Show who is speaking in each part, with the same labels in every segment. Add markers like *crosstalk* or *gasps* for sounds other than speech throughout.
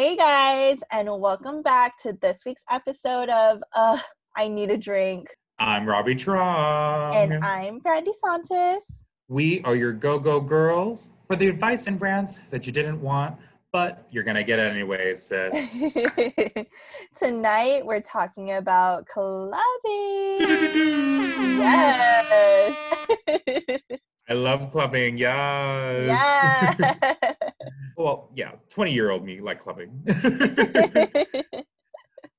Speaker 1: Hey guys, and welcome back to this week's episode of uh I Need a Drink.
Speaker 2: I'm Robbie Trong.
Speaker 1: And I'm Brandy Santos.
Speaker 2: We are your go go girls for the advice and brands that you didn't want, but you're going to get it anyways, sis. *laughs*
Speaker 1: Tonight we're talking about clubbing. yes. *laughs*
Speaker 2: I love clubbing. Yes.
Speaker 1: Yeah. *laughs*
Speaker 2: well, yeah, 20 year old me like clubbing. *laughs*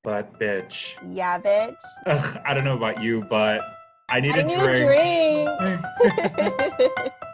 Speaker 2: but bitch.
Speaker 1: Yeah, bitch.
Speaker 2: Ugh, I don't know about you, but I need
Speaker 1: I
Speaker 2: a
Speaker 1: need
Speaker 2: drink.
Speaker 1: a drink. *laughs*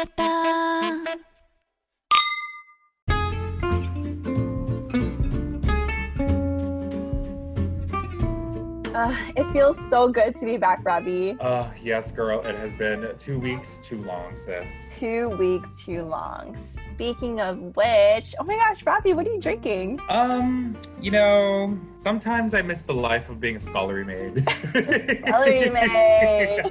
Speaker 1: Uh, it feels so good to be back, Robbie.
Speaker 2: Uh, yes, girl. It has been two weeks too long, sis.
Speaker 1: Two weeks too long. Speaking of which, oh my gosh, Robbie, what are you drinking?
Speaker 2: Um, you know, sometimes I miss the life of being a scullery maid. *laughs*
Speaker 1: Scullery maid.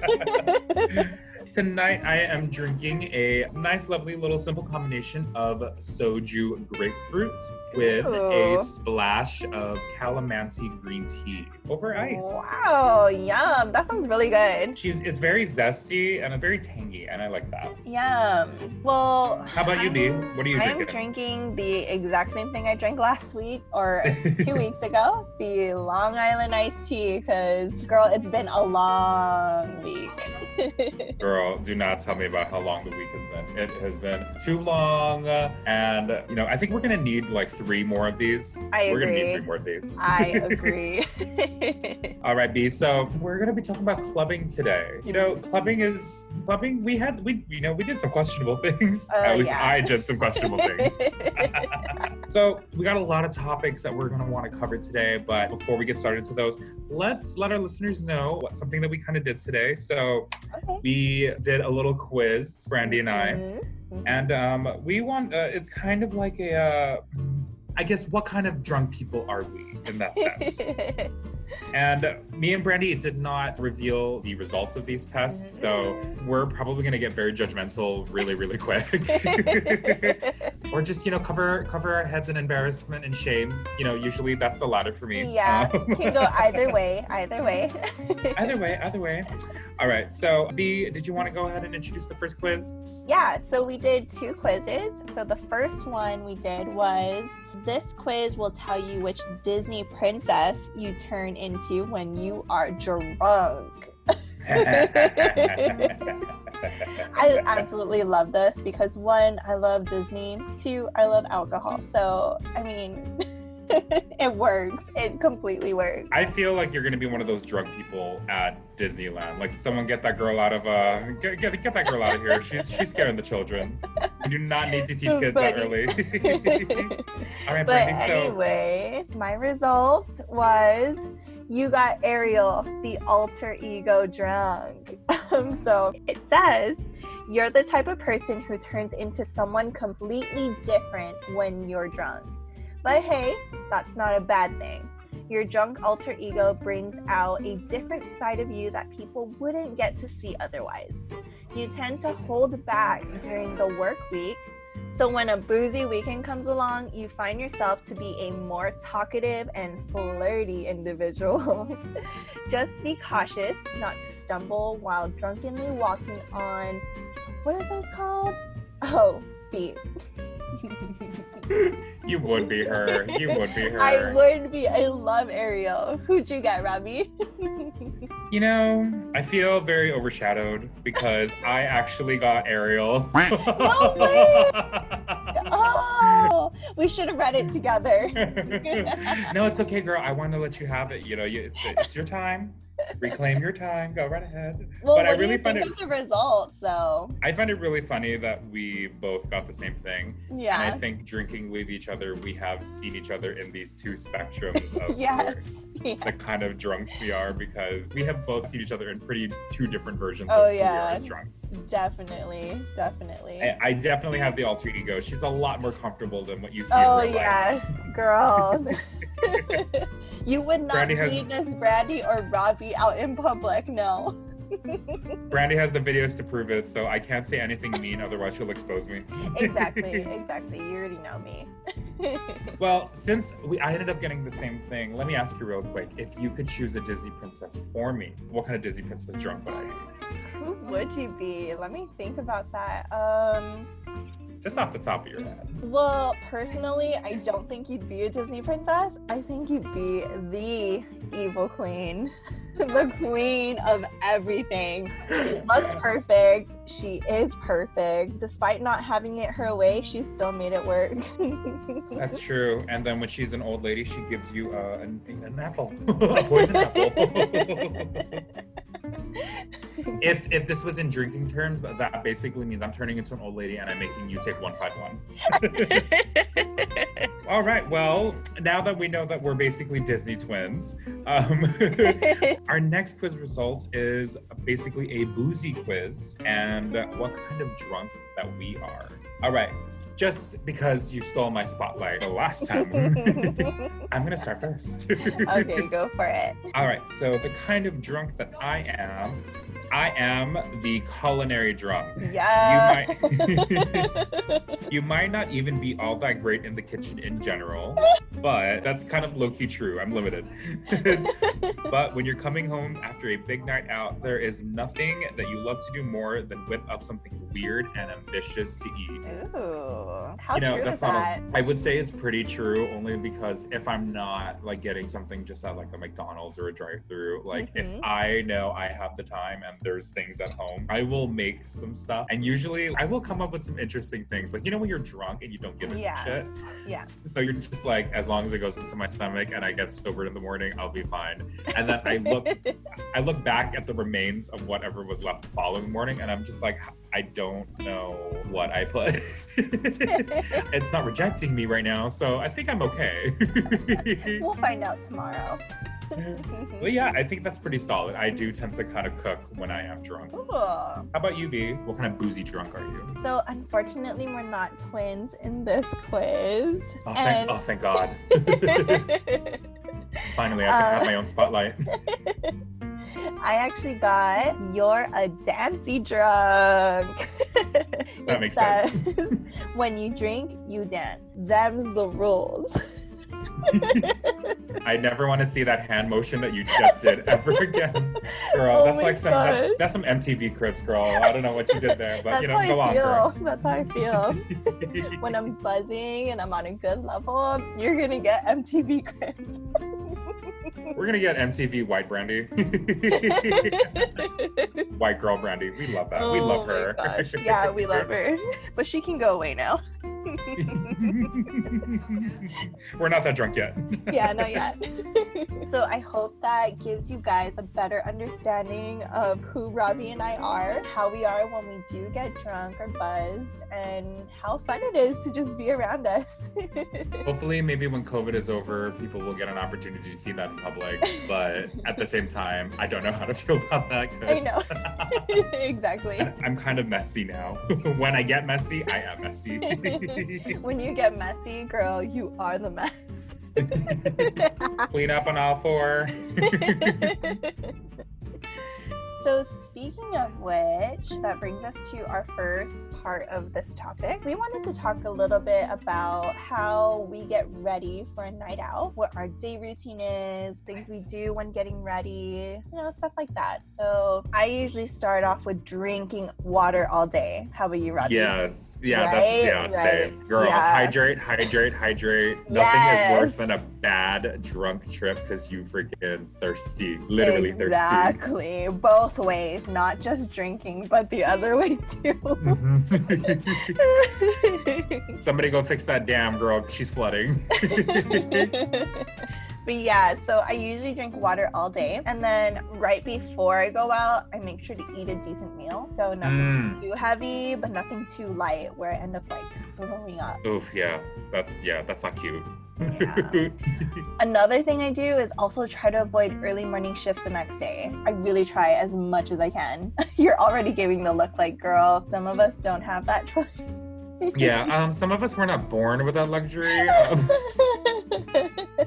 Speaker 1: *laughs*
Speaker 2: Tonight I am drinking a nice, lovely little simple combination of soju grapefruit with a splash of calamansi green tea over ice.
Speaker 1: Wow, yum. That sounds really good.
Speaker 2: She's it's very zesty and it's very tangy, and I like that.
Speaker 1: Yum. Well,
Speaker 2: How about you, B? What are you drinking?
Speaker 1: I'm
Speaker 2: drinking?
Speaker 1: drinking the exact same thing I drank last week or *laughs* two weeks ago, the Long Island iced tea, because girl, it's been a long week. *laughs*
Speaker 2: Girl, do not tell me about how long the week has been. It has been too long, and you know I think we're gonna need like three more of these.
Speaker 1: I
Speaker 2: We're gonna need three more of these.
Speaker 1: I *laughs* agree. *laughs*
Speaker 2: All right, B. So we're gonna be talking about clubbing today. You know, clubbing is clubbing. We had we you know we did some questionable *laughs* things.
Speaker 1: Uh,
Speaker 2: At least
Speaker 1: yeah.
Speaker 2: I did some questionable things. So we got a lot of topics that we're gonna want to cover today. But before we get started to those, let's let our listeners know what something that we kind of did today. So
Speaker 1: okay.
Speaker 2: we did a little quiz, Brandy and I.
Speaker 1: Mhm, mhm.
Speaker 2: And um, we want, uh, it's kind of like a, uh, I guess, what kind of drunk people are we in that sense? *laughs* and me and Brandy did not reveal the results of these tests, so we're probably going to get very judgmental really, really quick. *laughs* or just, you know, cover cover our heads in embarrassment and shame. You know, usually that's the latter for me.
Speaker 1: yeah,
Speaker 2: Um,
Speaker 1: can go either *laughs* way. Either way.
Speaker 2: either way, either way. All right, so B, did you want to go ahead and introduce the first quiz?
Speaker 1: Yeah, so we did two quizzes. So the first one we did was this quiz will tell you which Disney princess you turn into when you are drunk. *laughs* *laughs* I absolutely love this because one, I love Disney. Two, I love alcohol. So, I mean, *laughs* *laughs* it works. It completely works.
Speaker 2: I feel like you're gonna be one of those drunk people at Disneyland. Like someone get that girl out of uh get get, get that girl out of here. She's she's scaring the children. You do not need to teach kids that early. *laughs* All right,
Speaker 1: But
Speaker 2: Brandy. So
Speaker 1: anyway, my result was you got Ariel, the alter ego drunk. *laughs* Um, so it says you're the type of person who turns into someone completely different when you're drunk. But hey, that's not a bad thing. Your drunk alter ego brings out a different side of you that people wouldn't get to see otherwise. You tend to hold back during the work week so when a boozy weekend comes along, you find yourself to be a more talkative and flirty individual. *laughs* Just be cautious not to stumble while drunkenly walking on what are those called? Oh, feet.
Speaker 2: you would be her. You would be *laughs* her.
Speaker 1: I would be. I love Ariel. Who'd you get, Robbie?
Speaker 2: You know, I feel very overshadowed because I actually got Ariel. *laughs*
Speaker 1: No way! *laughs* oh, we should have read it together.
Speaker 2: no, it's okay, girl. I want to let you have it. You know, you, it's, it's your time. Reclaim your time. Go right ahead.
Speaker 1: Well,
Speaker 2: But I really
Speaker 1: you
Speaker 2: find
Speaker 1: think
Speaker 2: it-
Speaker 1: of the results, though?
Speaker 2: I find it really funny that we both got the same thing. And I think drinking with each other, we have seen each other in these two spectrums *laughs* of
Speaker 1: Yes. Yeah.
Speaker 2: the kind of drunks we are because we have both seen each other in pretty two different versions
Speaker 1: Oh,
Speaker 2: of who we
Speaker 1: yeah.
Speaker 2: are as drunk.
Speaker 1: Definitely. Definitely.
Speaker 2: I, I definitely have the alter ego. She's a lot more comfortable than what you see
Speaker 1: Oh
Speaker 2: real life.
Speaker 1: yes, girl. *laughs* *laughs* you would not
Speaker 2: Brandy has-
Speaker 1: this Brandy or Robbie out in public, no. *laughs*
Speaker 2: Brandy has the videos to prove it, so I can't say anything mean, otherwise she'll expose me.
Speaker 1: exactly, exactly. You already know me.
Speaker 2: Well, since we I ended up getting the same thing, let me ask you real quick. If you could choose a Disney princess for me, what kind of Disney princess drunk would I be?
Speaker 1: Would you be? Let me think about that. Um
Speaker 2: Just off the top of your head.
Speaker 1: well, personally, I don't think you'd be a Disney princess. I think you'd be the evil queen. *laughs* the queen of everything. She looks perfect. She is perfect. Despite not having it her way, she still made it work. *laughs*
Speaker 2: That's true. And then when she's an old lady, she gives you uh, an, an apple, *laughs* a poison apple. If if this was in drinking terms, that basically means I'm turning into an old lady and I'm making you take one five one. *laughs* All right. Well, now that we know that we're basically Disney twins, um, *laughs* our next quiz result is basically a boozy quiz and what kind of drunk that we are. All right. Just because you stole my spotlight the last time, *laughs* I'm gonna start first.
Speaker 1: okay, go for it. *laughs*
Speaker 2: All right. So the kind of drunk that I am, I am the culinary drunk.
Speaker 1: Yeah.
Speaker 2: You might *laughs* you might not even be all that great in the kitchen in general, but that's kind of low key true. I'm limited. *laughs* but when you're coming home after a big night out, there is nothing that you love to do more than whip up something weird and ambitious to eat.
Speaker 1: Ooh. How
Speaker 2: you know,
Speaker 1: true
Speaker 2: that's
Speaker 1: is that?
Speaker 2: A, I would say it's pretty true, only because if I'm not like getting something just at like a McDonald's or a drive-through, like if
Speaker 1: Mhm.
Speaker 2: I know I have the time and there's things at home, I will make some stuff, and usually I will come up with some interesting things. Like you know when you're drunk and you don't give a
Speaker 1: Yeah.
Speaker 2: shit,
Speaker 1: Yeah.
Speaker 2: so you're just like, as long as it goes into my stomach and I get sobered in the morning, I'll be fine. And then I look, *laughs* I look back at the remains of whatever was left the following morning, and I'm just like, I don't know what I put. *laughs* it's not rejecting me right now, so I think I'm okay. *laughs*
Speaker 1: we'll find out tomorrow.
Speaker 2: but yeah, I think that's pretty solid. I do tend to kind of cook when I am drunk.
Speaker 1: Ooh.
Speaker 2: How about you, B? What kind of boozy drunk are you?
Speaker 1: So unfortunately, we're not twins in this quiz.
Speaker 2: Oh, thank,
Speaker 1: And-
Speaker 2: oh, thank God. *laughs* Finally, I can have
Speaker 1: Uh,
Speaker 2: my own spotlight. *laughs*
Speaker 1: I actually got you're a dancy drunk.
Speaker 2: That makes sense.
Speaker 1: when you drink, you dance. Them's the rules.
Speaker 2: I never want to see that hand motion that you just did ever *laughs* again. Girl,
Speaker 1: Oh
Speaker 2: that's like some that's,
Speaker 1: gosh.
Speaker 2: that's some MTV Cribs, girl. I don't know what you did there, but
Speaker 1: That's
Speaker 2: you know,
Speaker 1: how
Speaker 2: go
Speaker 1: I
Speaker 2: on,
Speaker 1: feel.
Speaker 2: girl.
Speaker 1: That's how I feel. *laughs* when I'm buzzing and I'm on a good level, you're gonna get MTV Cribs.
Speaker 2: We're gonna get MTV White Brandy. *laughs* White girl Brandy. We love that. we
Speaker 1: Oh
Speaker 2: love her.
Speaker 1: gosh. Yeah, we love her. But she can go away now. *laughs*
Speaker 2: We're not that drunk yet.
Speaker 1: yeah, not *laughs* yet. so I hope that gives you guys a better understanding of who Robbie and I are, how we are when we do get drunk or buzzed, and how fun it is to just be around us. *laughs*
Speaker 2: Hopefully, maybe when COVID is over, people will get an opportunity to see that in public. But at the same time, I don't know how to feel about that
Speaker 1: I
Speaker 2: know.
Speaker 1: exactly.
Speaker 2: I'm kind of messy now. when I get messy, I am messy. *laughs*
Speaker 1: when you get messy, girl, you are the mess.
Speaker 2: Clean up on all four. *laughs* *laughs*
Speaker 1: So, speaking of which, that brings us to our first part of this topic. We wanted to talk a little bit about how we get ready for a night out, what our day routine is, things we do when getting ready, you know, stuff like that. So, I usually start off with drinking water all day. How about you, Robbie?
Speaker 2: Yes. Yeah,
Speaker 1: Right?
Speaker 2: that's yeah,
Speaker 1: Right.
Speaker 2: same. Girl,
Speaker 1: Yeah.
Speaker 2: hydrate, hydrate, hydrate. Nothing is worse than a bad drunk trip because you freaking thirsty. Literally thirsty.
Speaker 1: Exactly. Both ways, not just drinking, but the other way too. Mm-hmm. *laughs*
Speaker 2: Somebody go fix that dam, girl. She's flooding. *laughs*
Speaker 1: but yeah, so I usually drink water all day. And then right before I go out, I make sure to eat a decent meal. So nothing
Speaker 2: Mm.
Speaker 1: too heavy, but nothing too light where I end up like blowing up.
Speaker 2: Oof, yeah. That's yeah, that's not cute.
Speaker 1: Yeah. *laughs* Another thing I do is also try to avoid early morning shifts the next day. I really try as much as I can. *laughs* You're already giving the look like, girl, some of us don't have that *laughs* choice.
Speaker 2: Yeah, um, some of us were not born with that luxury. Um,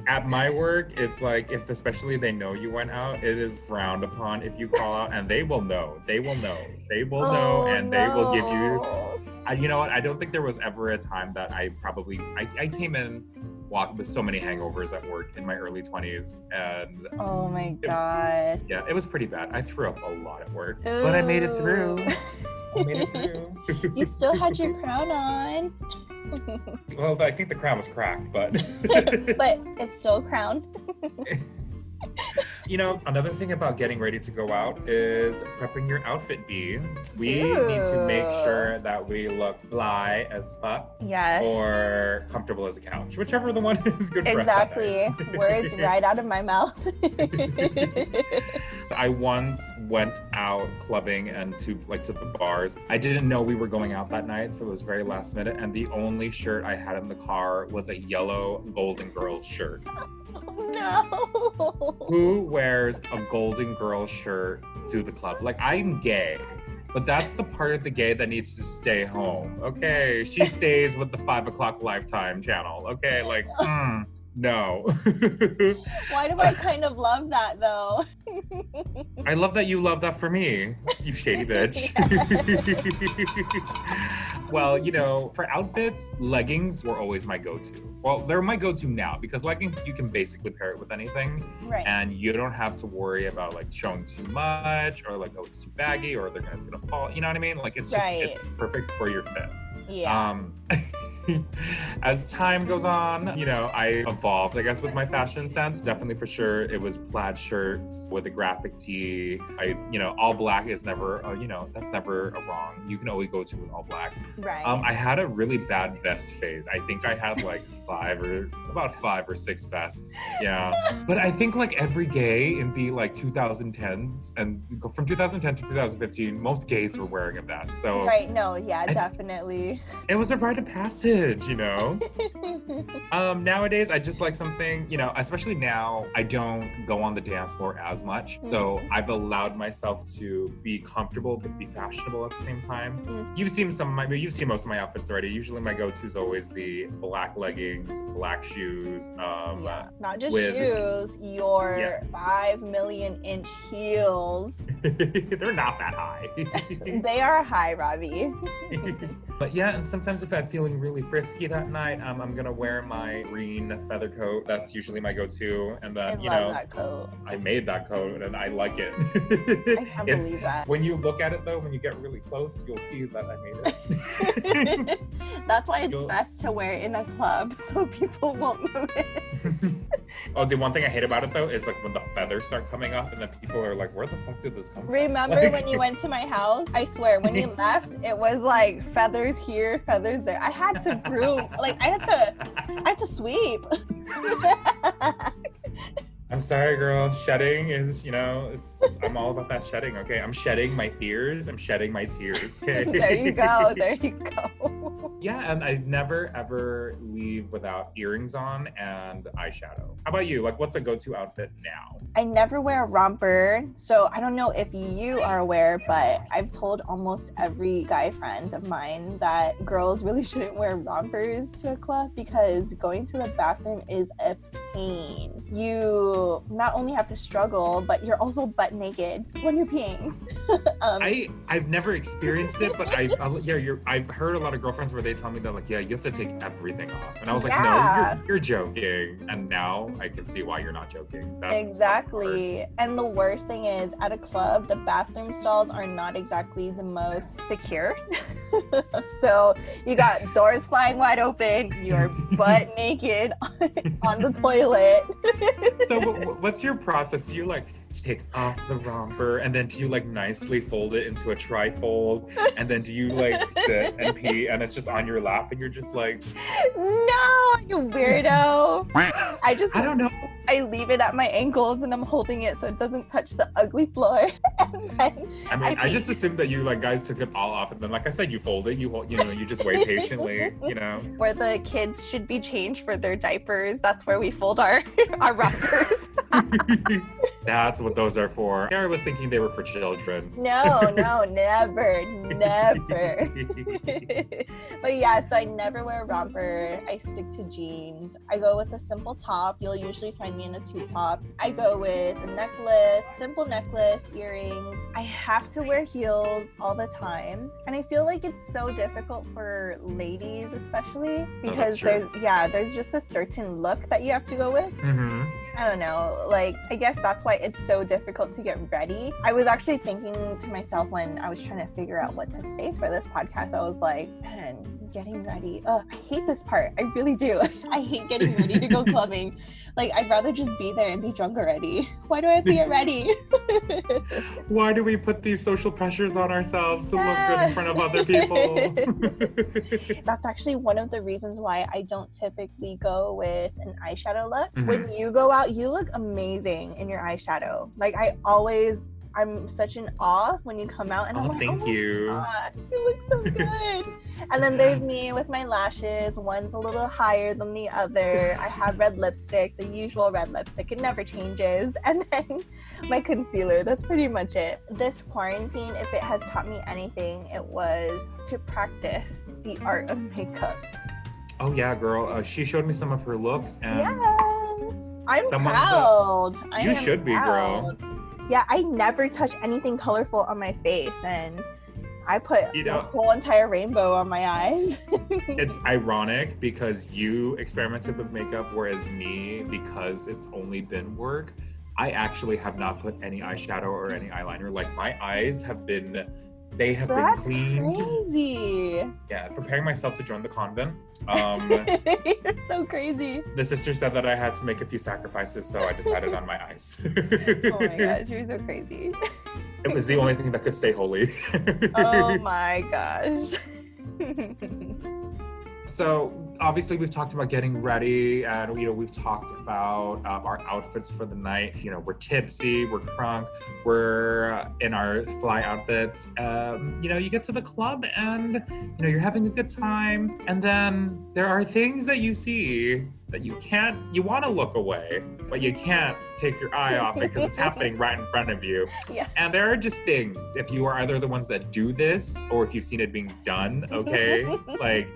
Speaker 2: at my work, it's like if especially they know you went out, it is frowned upon if you call out, and they will know. They will know. They will know,
Speaker 1: Oh,
Speaker 2: and they will give you.
Speaker 1: no.
Speaker 2: I, you know what? I don't think there was ever a time that I probably I, I came in walk with so many hangovers at work in my early 20s and
Speaker 1: Oh my god.
Speaker 2: yeah it was pretty bad i threw up a lot at work but i made it through *laughs* i made it through *laughs*
Speaker 1: you still had your crown on. *laughs*
Speaker 2: well i think the crown was cracked but *laughs*
Speaker 1: but it's still a crown.
Speaker 2: You know another thing about getting ready to go out is prepping your outfit b we need to make sure that we look fly as fuck
Speaker 1: Yes.
Speaker 2: or comfortable as a couch whichever the one *laughs* is good for us
Speaker 1: exactly. *laughs* Words right out of my mouth. *laughs*
Speaker 2: I once went out clubbing and to like to the bars. I didn't know we were going out that night, so it was very last minute. And the only shirt I had in the car was a yellow Golden Girls shirt.
Speaker 1: No. *laughs*
Speaker 2: Who wears a Golden Girl shirt to the club? Like I'm gay. But that's the part of the gay that needs to stay home. Okay. She *laughs* stays with the five o'clock lifetime channel. Okay. Like, *laughs* mm, no.
Speaker 1: Why do I kind of love that though?
Speaker 2: I love that you love that for me, you shady bitch. Well, you know, for outfits, leggings were always my go-to. Well, they're my go-to now because leggings you can basically pair it with anything,
Speaker 1: right.
Speaker 2: and you don't have to worry about like showing too much or like oh it's too baggy or they're gonna it's gonna fall. You know what I mean? Like it's just
Speaker 1: Right.
Speaker 2: it's perfect for your fit.
Speaker 1: yeah.
Speaker 2: Um, *laughs* *laughs* as time goes on, you know, I evolved, I guess, with my fashion sense. Definitely for sure, it was plaid shirts with a graphic tee. I, you know, all black is never, uh, you know, that's never a wrong. You can always go to an all black.
Speaker 1: right.
Speaker 2: Um, I had a really bad vest phase. I think I had like *laughs* five or about five or six vests. Yeah. But I think like every gay in the like 2010s and from 2010 to 2015, most gays were wearing a vest. So
Speaker 1: right. No. Yeah. Definitely.
Speaker 2: it was a rite of passage, you know? *laughs* um, nowadays, I just like something, you know, especially now, I don't go on the dance floor as much. So I've allowed myself to be comfortable but be fashionable at the same time.
Speaker 1: Mm.
Speaker 2: You've seen some of my, you've seen most of my outfits already. Usually my go-to is always the black leggings, black shoes. Um,
Speaker 1: yeah. Not just
Speaker 2: with- *laughs*
Speaker 1: shoes. Your
Speaker 2: Yeah.
Speaker 1: five million inch heels. *laughs*
Speaker 2: they're not that high.
Speaker 1: They are high, Robbie.
Speaker 2: but yeah, and sometimes if I'm feeling really frisky that night, um, I'm gonna wear my green feather coat. That's usually my go-to, and
Speaker 1: I
Speaker 2: then you
Speaker 1: love
Speaker 2: know
Speaker 1: that coat.
Speaker 2: I made that coat and I like it.
Speaker 1: I *laughs* can't believe that.
Speaker 2: when you look at it though, when you get really close, you'll see that I made it. *laughs*
Speaker 1: That's why it's
Speaker 2: You'll-
Speaker 1: best to wear it in a club *laughs* so people won't notice.
Speaker 2: oh, the one thing I hate about it though is like when the feathers start coming off, and then people are like, "Where the fuck did this come from?"
Speaker 1: Remember
Speaker 2: Like-
Speaker 1: when you went to my house? I swear, when you left, it was like feathers here, feathers there. I had to broom, like I had to, I had to sweep.
Speaker 2: I'm sorry, girl. Shedding is, you know, it's, it's. I'm all about that shedding. Okay, I'm shedding my fears. I'm shedding my tears. Okay.
Speaker 1: there you go. There *laughs* you go.
Speaker 2: Yeah, and I never ever leave without earrings on and eyeshadow. How about you? Like, what's a go-to outfit now?
Speaker 1: I never wear a romper, so I don't know if you are aware, but I've told almost every guy friend of mine that girls really *laughs* shouldn't wear rompers to a club because going to the bathroom is a pain. You not only have to struggle, but you're also butt naked when you're peeing. *laughs* um,
Speaker 2: I I've never experienced it, but I, *laughs* I yeah, you're. I've heard a lot of girlfriends where they tell me that like, yeah, you have to take everything off, and I was like,
Speaker 1: Yeah.
Speaker 2: no, you're, you're joking, and now I can see why you're not joking. That's
Speaker 1: Exactly. And the worst thing is, at a club, the bathroom stalls are not exactly the most secure. *laughs* so you got *laughs* doors flying wide open, you're butt *laughs* naked on the toilet.
Speaker 2: So wh- wh- what's your process? Do you like take off the romper, and then do you like nicely fold it into a trifold, *laughs* and then do you like sit and pee, and it's just on your lap, and you're just like,
Speaker 1: no, you weirdo. *laughs* I just
Speaker 2: I don't know.
Speaker 1: I leave it at my ankles and I'm holding it so it doesn't touch the ugly floor. *laughs* and then
Speaker 2: I mean, I,
Speaker 1: I
Speaker 2: just assumed that you like guys took it all off, and then, like I said, you fold it. You hold, you know, you just wait patiently. You know.
Speaker 1: where the kids should be changed for their diapers, that's where we fold our our wrappers. *laughs*
Speaker 2: That's what those are for. I was thinking they were for children.
Speaker 1: no, no, never, never. *laughs* but yeah, so I never wear a romper. I stick to jeans. I go with a simple top. You'll usually find me in a two top. I go with a necklace, simple necklace, earrings. I have to wear heels all the time. And I feel like it's so difficult for ladies, especially because
Speaker 2: true.
Speaker 1: there's, yeah, there's just a certain look that you have to go with.
Speaker 2: hmm
Speaker 1: I don't know. Like, I guess that's why it's so difficult to get ready. I was actually thinking to myself when I was trying to figure out what to say for this podcast, I was like, man, getting ready. Ugh, I hate this part. I really do. *laughs* I hate getting ready to go *laughs* clubbing. Like, I'd rather just be there and be drunk already. *laughs* Why do I have to get ready?
Speaker 2: Why do we put these social pressures on ourselves to look good in front of other people?
Speaker 1: that's actually one of the reasons why I don't typically go with an eyeshadow look.
Speaker 2: Mhm.
Speaker 1: When you go out, you look amazing in your eyeshadow. Like I always I'm such in awe when you come out and I'm
Speaker 2: oh,
Speaker 1: like,
Speaker 2: thank
Speaker 1: oh
Speaker 2: you.
Speaker 1: God, you look so *laughs* good. and then there's me with my lashes. One's a little higher than the other. I have red lipstick, the usual red lipstick. It never changes. *laughs* And then my concealer. That's pretty much it. This quarantine, if it has taught me anything, it was to practice the art of makeup.
Speaker 2: Oh yeah, girl. Uh, she showed me some of her looks, and
Speaker 1: Yes. I'm
Speaker 2: Someone's a-
Speaker 1: proud. I
Speaker 2: You should be, girl.
Speaker 1: Yeah, I never touch anything colorful on my face and I put
Speaker 2: You
Speaker 1: the
Speaker 2: know-
Speaker 1: whole entire rainbow on my eyes. *laughs*
Speaker 2: it's ironic because you experimented with makeup, whereas me, because it's only been work, I actually have not put any eyeshadow or any eyeliner. Like my eyes have been, they have
Speaker 1: That's
Speaker 2: been cleaned.
Speaker 1: crazy.
Speaker 2: Yeah, preparing myself to join the convent. *laughs* Um,
Speaker 1: You're so crazy.
Speaker 2: the sister said that I had to make a few sacrifices, so I decided on my eyes. *laughs*
Speaker 1: Oh my gosh, you're so crazy.
Speaker 2: It was the only thing that could stay holy.
Speaker 1: Oh *laughs* my gosh.
Speaker 2: So obviously we've talked about getting ready, and you know we've talked about um, our outfits for the night. You know we're tipsy, we're crunk, we're uh, in our fly outfits. Um, you know you get to the club and you know you're having a good time, and then there are things that you see that you can't. You want to look away, but you can't take your eye off it because it's happening right in front of you. *laughs*
Speaker 1: Yeah.
Speaker 2: And there are just things. If you are either the ones that do this, or if you've seen it being done, okay, *laughs* like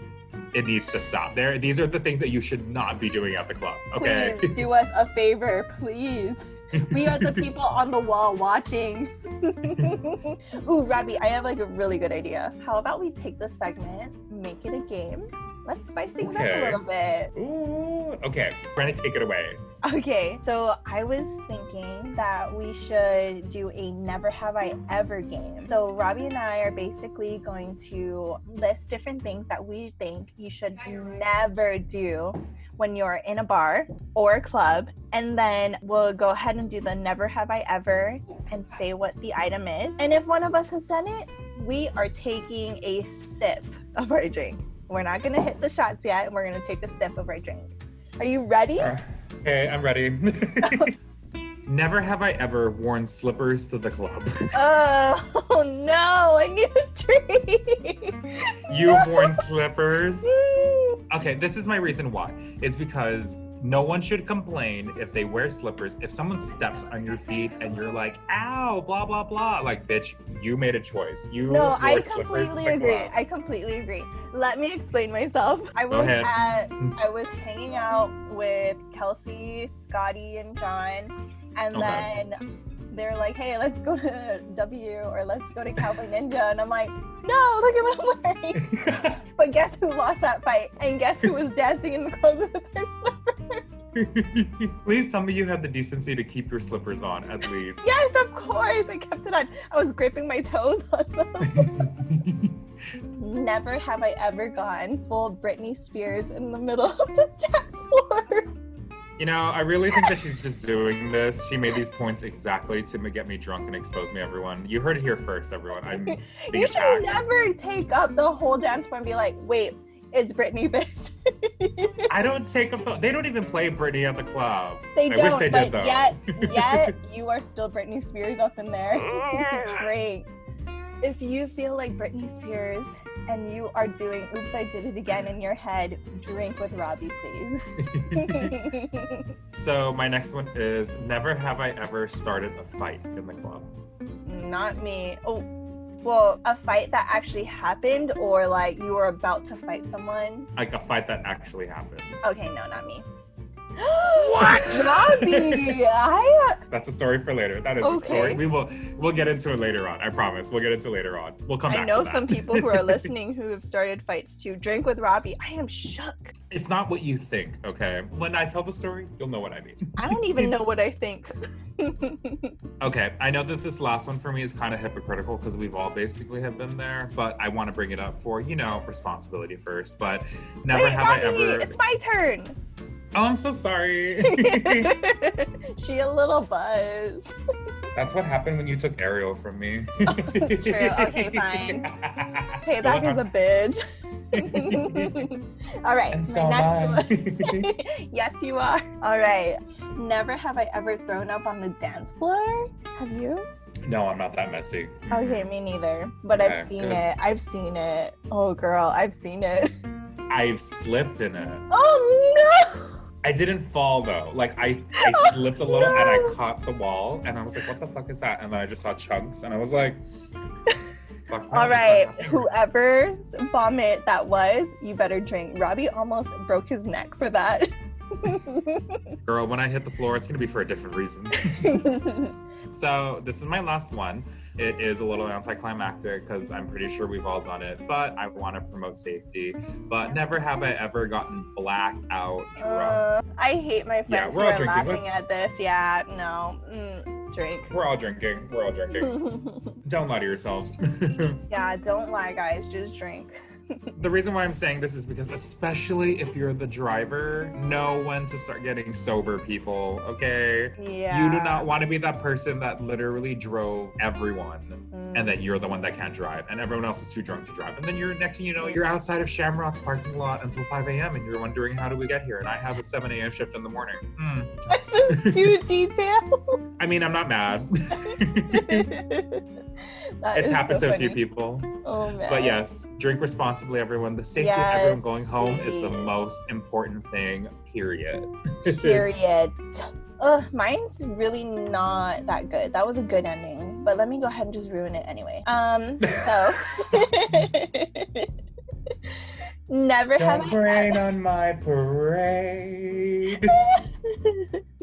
Speaker 2: it needs to stop. There, these are the things that you should not be doing at the club. Okay.
Speaker 1: Please do us a favor, please. We are the people on the wall watching. *laughs* Ooh, Robbie, I have like a really good idea. How about we take this segment, make it a game? Let's spice things up a little bit.
Speaker 2: Ooh, okay, Brenda, take it away.
Speaker 1: Okay, so I was thinking that we should do a never have I ever game. So Robbie and I are basically going to list different things that we think you should never do when you're in a bar or a club, and then we'll go ahead and do the never have I ever and say what the item is. And if one of us has done it, we are taking a sip of our drink. We're not gonna hit the shots yet, and we're gonna take a sip of our drink. Are you ready?
Speaker 2: Uh, okay, I'm ready. *laughs* Never have I ever worn slippers to the club. *laughs*
Speaker 1: Oh, no, I need a drink.
Speaker 2: You've worn slippers. *laughs* Okay, this is my reason why. Is because no one should complain if they wear slippers. If someone steps on your feet and you're like, ow, blah, blah, blah. Like, bitch, you made a choice. You
Speaker 1: No,
Speaker 2: wore
Speaker 1: I completely agree. I completely agree. Let me explain myself. *laughs* I was at *laughs* I was hanging out with Kelsey, Scotty, and John, and
Speaker 2: Okay.
Speaker 1: then they're like, "Hey, let's go to W or let's go to Cowboy Ninja," and I'm like, "No, look at what I'm wearing." *laughs* but guess who lost that fight? And guess who was dancing in the club with their slippers?
Speaker 2: Please tell me you had the decency to keep your slippers on, at least.
Speaker 1: Yes, of course. I kept it on. I was gripping my toes on them. *laughs* Never have I ever gone full Britney Spears in the middle of the dance floor.
Speaker 2: You know, I really think that she's just doing this. She made these points exactly to get me drunk and expose me, everyone. You heard it here first, everyone. I'm *laughs* being
Speaker 1: You should
Speaker 2: attacked.
Speaker 1: never take up the whole dance floor and be like, wait, It's Britney, bitch. *laughs*
Speaker 2: I don't take up. The, they don't even play Britney at the club.
Speaker 1: They
Speaker 2: I
Speaker 1: don't,
Speaker 2: wish they
Speaker 1: but
Speaker 2: did though.
Speaker 1: yet, *laughs* yet you are still Britney Spears up in there. *laughs* Drink. If you feel like Britney Spears and you are doing "Oops, I Did It Again" in your head, drink with Robbie, please.
Speaker 2: so my next one is never have I ever started a fight in the club.
Speaker 1: Not me. Oh, well, a fight that actually happened, or like you were about to fight someone.
Speaker 2: Like a fight that actually happened.
Speaker 1: Okay, no, not me.
Speaker 2: What? *gasps*
Speaker 1: Robbie, I *laughs*
Speaker 2: That's a story for later. That is a story. We will we'll get into it later on. I promise. We'll get into it later on. We'll come back. I know
Speaker 1: some people who are *laughs* listening who have started fights to Drink with Robbie. I am shook.
Speaker 2: it's not what you think, okay? When I tell the story, you'll know what I mean.
Speaker 1: I don't even *laughs* know what I think. *laughs*
Speaker 2: Okay, I know that this last one for me is kind of hypocritical because we've all basically have been there, but I want to bring it up for, you know, responsibility first. But never
Speaker 1: Wait,
Speaker 2: have I ever
Speaker 1: It's my turn.
Speaker 2: Oh, I'm so sorry. *laughs*
Speaker 1: she a little buzz.
Speaker 2: That's what happened when you took Ariel from me. *laughs*
Speaker 1: True. Okay, fine. Payback is a bitch. All right.
Speaker 2: And so
Speaker 1: my
Speaker 2: am I.
Speaker 1: yes, you are. All right. Never have I ever thrown up on the dance floor. Have you?
Speaker 2: no, I'm not that messy.
Speaker 1: Okay, me neither. But
Speaker 2: Okay,
Speaker 1: I've seen it. I've seen it. Oh, girl, I've seen it.
Speaker 2: I've slipped in it.
Speaker 1: Oh no!
Speaker 2: I didn't fall though. Like I, I oh, slipped a little and I caught the wall and I was like, what the fuck is that? And then I just saw chunks and I was like, *laughs* fuck. no,
Speaker 1: All right, whoever's vomit that was, you better drink. Robbie almost broke his neck for that. *laughs* *laughs*
Speaker 2: Girl, when I hit the floor, it's gonna be for a different reason. *laughs* So this is my last one. It is a little anticlimactic because I'm pretty sure we've all done it, but I want to promote safety. But never have I ever gotten blackout drunk.
Speaker 1: Uh, I hate my friends
Speaker 2: Yeah,
Speaker 1: we're
Speaker 2: all drinking.
Speaker 1: laughing
Speaker 2: Let's-
Speaker 1: at this. Yeah, no, mm, drink.
Speaker 2: We're all drinking. We're all drinking. *laughs* Don't lie to yourselves.
Speaker 1: yeah, don't lie, guys. Just drink.
Speaker 2: The reason why I'm saying this is because, especially if you're the driver, know when to start getting sober, people. Okay.
Speaker 1: Yeah.
Speaker 2: You do not want to be that person that literally drove everyone. And that you're the one that can't drive and everyone else is too drunk to drive. And then you're next thing you know, you're outside of Shamrock's parking lot until 5 a.m. and you're wondering how do we get here? And I have a 7 a.m. shift in the morning. Hmm.
Speaker 1: That's a cute detail.
Speaker 2: I mean, I'm not mad. *laughs* *laughs* It's happened
Speaker 1: so
Speaker 2: to a few people.
Speaker 1: Oh man.
Speaker 2: But yes, drink responsibly, everyone. The safety of everyone going home is the most important thing, period. *laughs*
Speaker 1: Period. Ugh, mine's really not that good. That was a good ending, but let me go ahead and just ruin it anyway. Um, so *laughs* never have
Speaker 2: Don't
Speaker 1: I
Speaker 2: rain on my parade. *laughs*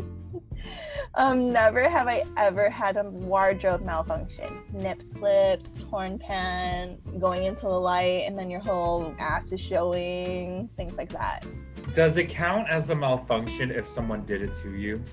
Speaker 1: um, never have I ever had a wardrobe malfunction. Nip slips, torn pants, going into the light, and then your whole ass is showing, things like that.
Speaker 2: Does it count as a malfunction if someone did it to you?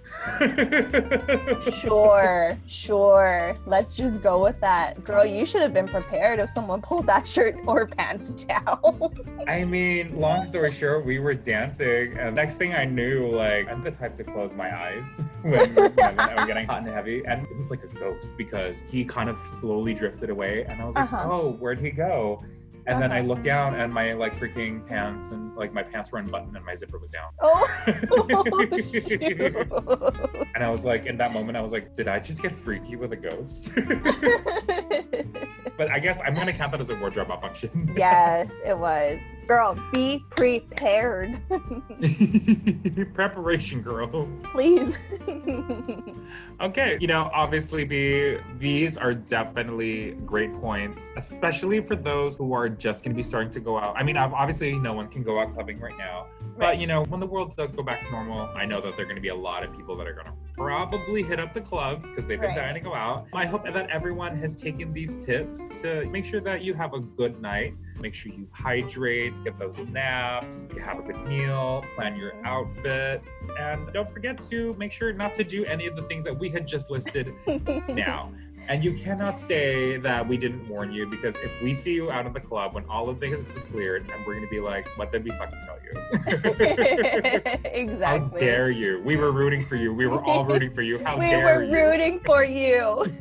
Speaker 2: *laughs*
Speaker 1: Sure, sure. Let's just go with that. Girl, you should have been prepared if someone pulled that shirt or pants *laughs* down.
Speaker 2: I mean, long story short, we were dancing, and next thing I knew, like, I'm the type to close my eyes *laughs* when, when I'm getting hot and heavy, and it was like a ghost because he kind of slowly drifted away, and I was like,
Speaker 1: Uh-huh.
Speaker 2: oh, where'd he go? And then I looked down, and my like freaking pants and like my pants were unbuttoned, and my zipper was down.
Speaker 1: oh, *laughs* oh.
Speaker 2: And I was like, in that moment, I was like, did I just get freaky with a ghost? *laughs* but I guess I'm gonna count that as a wardrobe malfunction.
Speaker 1: yes, it was. Girl, be prepared. *laughs*
Speaker 2: Preparation, girl.
Speaker 1: Please.
Speaker 2: Okay, you know, obviously the these are definitely great points, especially for those who are just going to be starting to go out. I mean, obviously no one can go out clubbing right now, but you know, when the world does go back to normal, I know that there're going to be a lot of people that are going to probably hit up the clubs because they've been
Speaker 1: Right.
Speaker 2: dying to go out. I hope that everyone has taken these tips to make sure that you have a good night. Make sure you hydrate, get those naps, have a good meal, plan your outfits, and don't forget to make sure not to do any of the things that we had just listed *laughs* now. And you cannot say that we didn't warn you because if we see you out of the club when all of this is cleared, and we're gonna be like, what did we fucking tell you? *laughs*
Speaker 1: exactly.
Speaker 2: How dare you? We were rooting for you. We were all rooting for you. How
Speaker 1: we
Speaker 2: dare you?
Speaker 1: We were rooting for you.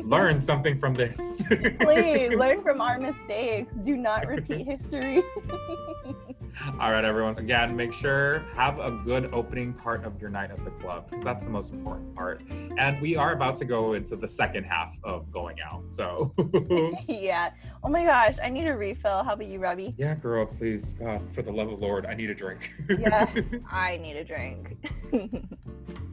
Speaker 1: *laughs*
Speaker 2: Learn something from this.
Speaker 1: Please learn from our mistakes. Do not repeat history. *laughs*
Speaker 2: All right, everyone. Again, make sure have a good opening part of your night at the club because that's the most important part. And we are about to go into the second half of going out. So, *laughs*
Speaker 1: yeah. Oh my gosh, I need a refill. How about you, Robbie?
Speaker 2: yeah, girl, please, God, for the love of Lord, I need a drink.
Speaker 1: Yes, *laughs* I need a drink. *laughs*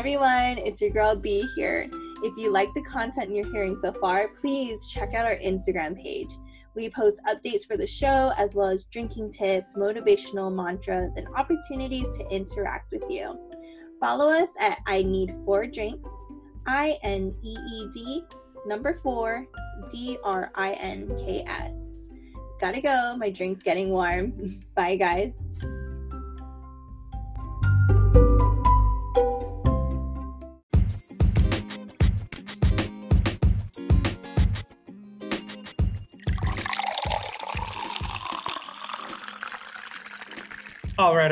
Speaker 1: everyone, it's your girl B here. If you like the content you're hearing so far, please check out our Instagram page. We post updates for the show as well as drinking tips, motivational mantras, and opportunities to interact with you. Follow us at I Need Four Drinks, I N E E D, number four, D R I N K S. Gotta go, my drink's getting warm. *laughs* Bye, guys.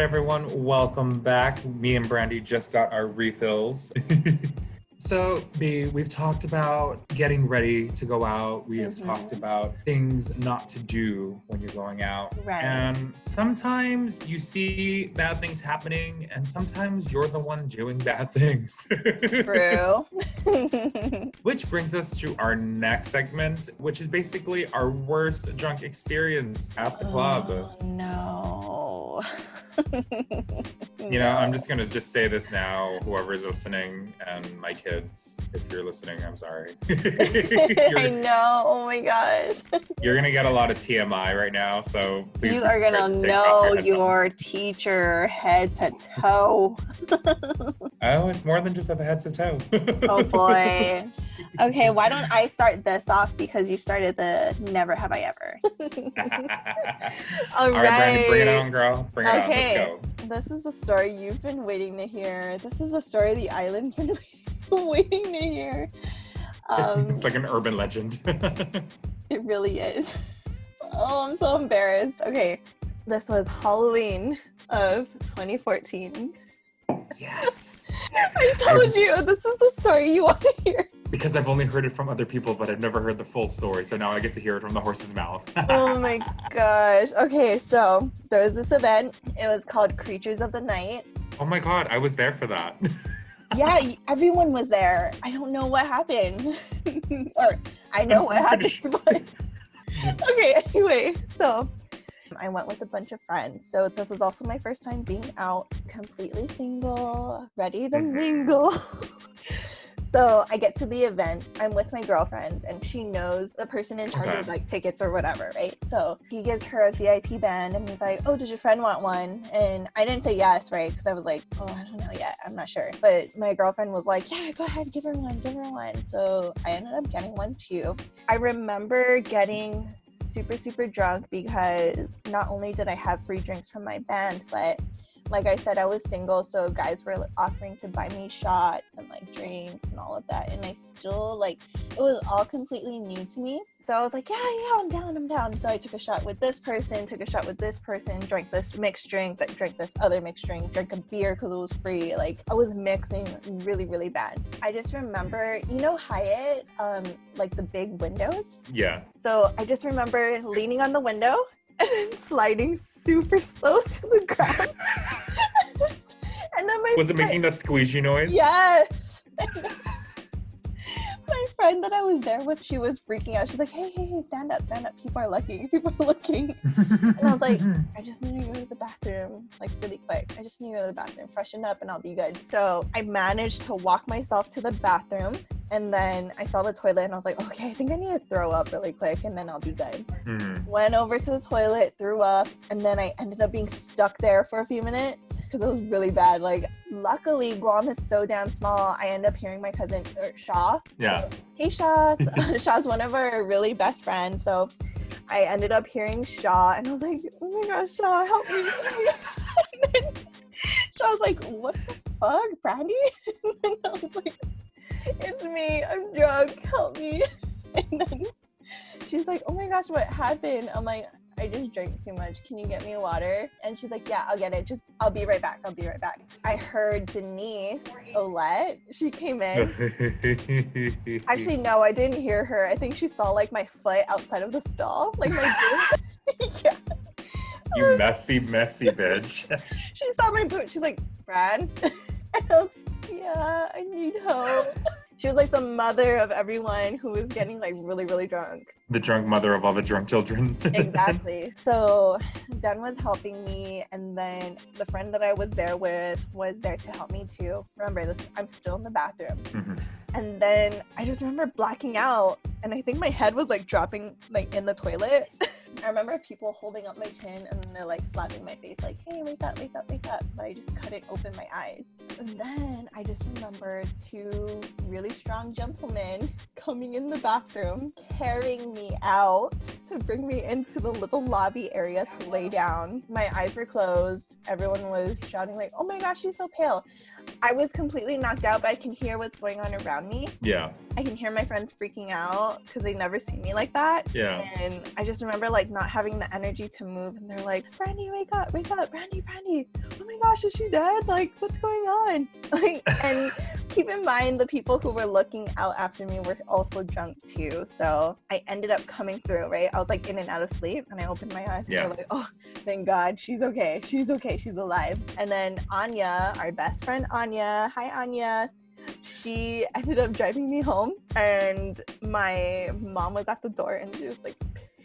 Speaker 2: Everyone, welcome back. Me and Brandy just got our refills. *laughs* so, B, we've talked about getting ready to go out. We have
Speaker 1: Mhm.
Speaker 2: talked about things not to do when you're going out.
Speaker 1: Right.
Speaker 2: And sometimes you see bad things happening, and sometimes you're the one doing bad *laughs* things.
Speaker 1: True. *laughs* *laughs*
Speaker 2: Which brings us to our next segment, which is basically our worst drunk experience at the club.
Speaker 1: Oh, no.
Speaker 2: You know, I'm just gonna just say this now, whoever's listening, and my kids, if you're listening, I'm sorry. *laughs* *laughs*
Speaker 1: I know. Oh my gosh. *laughs*
Speaker 2: you're gonna get a lot of TMI right now, so please.
Speaker 1: you are gonna
Speaker 2: to
Speaker 1: know
Speaker 2: your
Speaker 1: your teacher head to toe.
Speaker 2: Oh, it's more than just at the head to toe.
Speaker 1: oh boy. Okay, why don't I start this off because you started the never have I ever.
Speaker 2: All right, Brandon, bring it on, girl. Bring it
Speaker 1: Okay.
Speaker 2: on. Let's go.
Speaker 1: This is a story you've been waiting to hear. This is a story the island's been waiting *laughs* to hear. *laughs* Um,
Speaker 2: it's like an urban legend. *laughs*
Speaker 1: It really is. Oh, I'm so embarrassed. Okay, this was Halloween of 2014.
Speaker 2: yes.
Speaker 1: I told you this is the story you want to hear.
Speaker 2: Because I've only heard it from other people, but I've never heard the full story. So now I get to hear it from the horse's mouth.
Speaker 1: Oh my gosh. Okay, so there was this event. It was called Creatures of the Night.
Speaker 2: Oh my god, I was there for that.
Speaker 1: Yeah, everyone was there. I don't know what happened. *laughs* or I know what happened, *laughs* but *laughs* okay, anyway, so I went with a bunch of friends. So this was also my first time being out, completely single, ready to
Speaker 2: Mhm.
Speaker 1: mingle. So I get to the event. I'm with my girlfriend, and she knows the person in charge
Speaker 2: Okay.
Speaker 1: of like tickets or whatever, right? So he gives her a VIP band, and he's like, "Oh, does your friend want one?" And I didn't say yes, right? Because I was like, "Oh, I don't know yet. I'm not sure." But my girlfriend was like, "Yeah, go ahead, give her one, give her one." So I ended up getting one too. I remember getting super super drunk because not only did I have free drinks from my band, but like I said, I was single, so guys were offering to buy me shots and like drinks and all of that. And I still like it was all completely new to me. So I was like, yeah, yeah, I'm down, I'm down. So I took a shot with this person, took a shot with this person, drank this mixed drink, but drank this other mixed drink, drank a beer because it was free. Like I was mixing really, really bad. I just remember, you know, Hyatt, um, like the big windows.
Speaker 2: yeah.
Speaker 1: So I just remember leaning on the window and then sliding super slow to the ground. *laughs* and then my
Speaker 2: Was it making that squeegee noise?
Speaker 1: Yes. *laughs* my friend that I was there with, she was freaking out. She's like, "Hey, hey, hey, stand up, stand up! People are looking. People are looking."
Speaker 2: and
Speaker 1: I was like, *laughs* I just need to go to the bathroom, like really quick. I just need to go to the bathroom, freshen up, and I'll be good. So I managed to walk myself to the bathroom, and then I saw the toilet, and I was like, okay, I think I need to throw up really quick, and then I'll be good.
Speaker 2: Mhm.
Speaker 1: Went over to the toilet, threw up, and then I ended up being stuck there for a few minutes because it was really bad. Like, luckily, Guam is so damn small. I end up hearing my cousin er, Shaw.
Speaker 2: Yeah.
Speaker 1: Hey, Shaw. *laughs* *laughs* Shaw's one of our really best friends. So I ended up hearing Shaw, and I was like, "Oh my gosh, Shaw, help me!" *laughs* and then Shaw was like, "What the fuck, Brandy?" and I was like, "It's me. I'm drunk. Help me!" *laughs* And then she's like, "Oh my gosh, what happened?" I'm like, I just drank too much. Can you get me water? And she's like, Yeah, I'll get it. Just, I'll be right back. I'll be right back. I heard Denise Olette. She came in. *laughs* Actually, no, I didn't hear her. I think she saw like my foot outside of the stall. Like my boot. *laughs* yeah.
Speaker 2: you messy, messy bitch.
Speaker 1: she saw my boot. She's like, Brad. And I was, Yeah, I need help. She was like the mother of everyone who was getting like really, really drunk.
Speaker 2: The drunk mother of all the drunk children. *laughs*
Speaker 1: exactly. So Dan was helping me, and then the friend that I was there with was there to help me too. Remember this? I'm still in the bathroom,
Speaker 2: Mhm.
Speaker 1: and then I just remember blacking out, and I think my head was like dropping like in the toilet. *laughs* I remember people holding up my chin and they're like slapping my face, like, "Hey, wake up, wake up, wake up!" But I just couldn't open my eyes. And then I just remember two really strong gentlemen coming in the bathroom, carrying me out to bring me into the little lobby area to lay down. My eyes were closed. Everyone was shouting, like, oh my gosh, she's so pale. I was completely knocked out, but I can hear what's going on around me.
Speaker 2: Yeah,
Speaker 1: I can hear my friends freaking out because they never see me like that.
Speaker 2: yeah.
Speaker 1: And I just remember like not having the energy to move, and they're like, "Brandy, wake up, wake up, Brandy, Brandy! Oh my gosh, is she dead? Like, what's going on?" *laughs* Like, and keep in mind the people who were looking out after me were also drunk too. So I ended up coming through. Right, I was like in and out of sleep, and I opened my eyes, and
Speaker 2: Yeah.
Speaker 1: they're like, "Oh, thank God, she's okay, she's okay, she's alive." And then Anya, our best friend Anya, hi Anya she ended up driving me home and my mom was at the door and she was like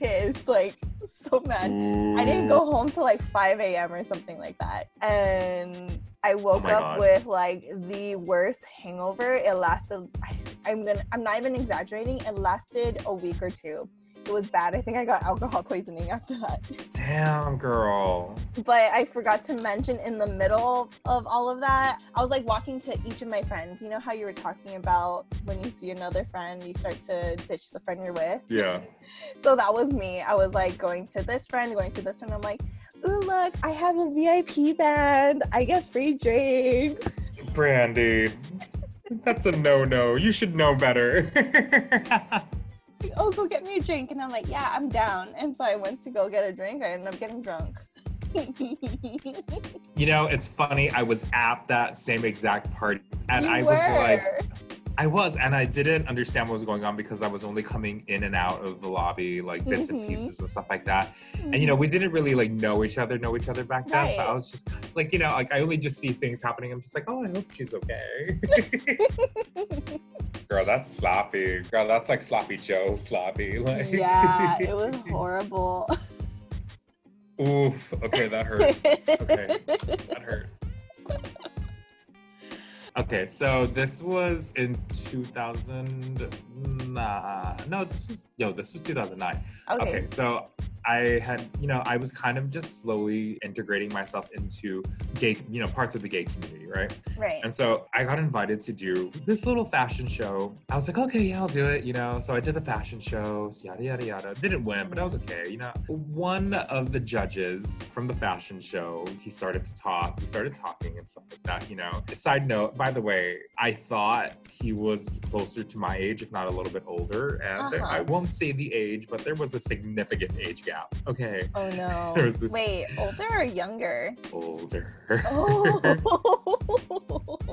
Speaker 1: pissed like *laughs* so mad. I didn't go home till like 5 a.m or something like that. And i oh woke
Speaker 2: Oh
Speaker 1: up
Speaker 2: God.
Speaker 1: with like the worst hangover. It lasted I, i'm gonna i'm not even exaggerating. It lasted a week or two it was bad i think i got alcohol poisoning after that
Speaker 2: Damn, girl.
Speaker 1: but I forgot to mention in the middle of all of that, I was like walking to each of my friends. You know how you were talking about when you see another friend, you start to ditch the friend you're with?
Speaker 2: Yeah. *laughs*
Speaker 1: So that was me. I was like going to this friend, going to this friend. I'm like, ooh, look, I have a VIP band. I get free drinks.
Speaker 2: Brandy. That's a no-no. You should know better. *laughs*
Speaker 1: Oh, go get me a drink. And I'm like, yeah, I'm down. And so I went to go get a drink. I ended up getting drunk. *laughs*
Speaker 2: you know, it's funny. I was at that same exact party, and
Speaker 1: You
Speaker 2: I was like. I was, and I didn't understand what was going on because I was only coming in and out of the lobby, like bits and
Speaker 1: Mhm.
Speaker 2: pieces and stuff like that. And you know, we didn't really like know each other, know each other back then. So I was just like, you know, like I only just see things happening. I'm just like, oh, I hope she's okay. *laughs* *laughs* Girl, that's sloppy. Girl, that's like sloppy Joe sloppy. *laughs* Like,
Speaker 1: yeah, it was horrible.
Speaker 2: Oof. Okay, that hurt. Okay. That hurt. Okay, so this was in 2000. No, this was no, this was 2009.
Speaker 1: Okay.
Speaker 2: Okay, so I had, you know, I was kind of just slowly integrating myself into gay, you know, parts of the gay community, right?
Speaker 1: Right.
Speaker 2: And so I got invited to do this little fashion show. I was like, okay, yeah, I'll do it, you know. So I did the fashion shows, yada, yada, yada. Didn't win, but I was okay, you know. One of the judges from the fashion show, he started to talk, we started talking and stuff like that, you know. Side note, by the way, I thought he was closer to my age, if not a little bit older. And
Speaker 1: Uh-huh.
Speaker 2: I won't say the age, but there was a significant age gap. Okay,
Speaker 1: Oh no. *laughs*
Speaker 2: There was this-
Speaker 1: Wait, older or younger?
Speaker 2: older.
Speaker 1: Oh. *laughs* *laughs*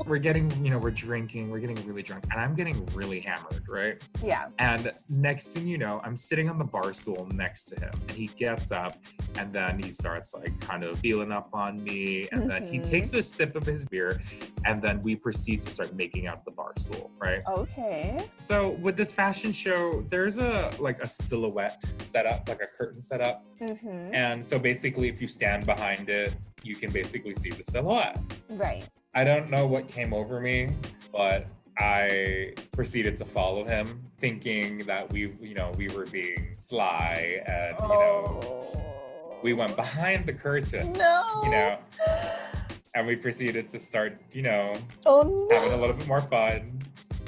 Speaker 2: we're getting, you know, we're drinking, we're getting really drunk, and I'm getting really hammered, right?
Speaker 1: yeah.
Speaker 2: And next thing you know, I'm sitting on the bar stool next to him, and he gets up, and then he starts like kind of feeling up on me, and then he
Speaker 1: Mhm.
Speaker 2: takes a sip of his beer, and then we proceed to start making out the bar stool, right?
Speaker 1: Okay.
Speaker 2: So with this fashion show, there's a like a silhouette setup, like a curtain setup,
Speaker 1: Mm-hmm.
Speaker 2: and so basically, if you stand behind it, you can basically see the silhouette.
Speaker 1: Right.
Speaker 2: I don't know what came over me, but I proceeded to follow him, thinking that we, you know, we were being sly, and you know,
Speaker 1: oh.
Speaker 2: we went behind the curtain,
Speaker 1: No.
Speaker 2: you know, and we proceeded to start, you know,
Speaker 1: Oh
Speaker 2: having a little bit more fun.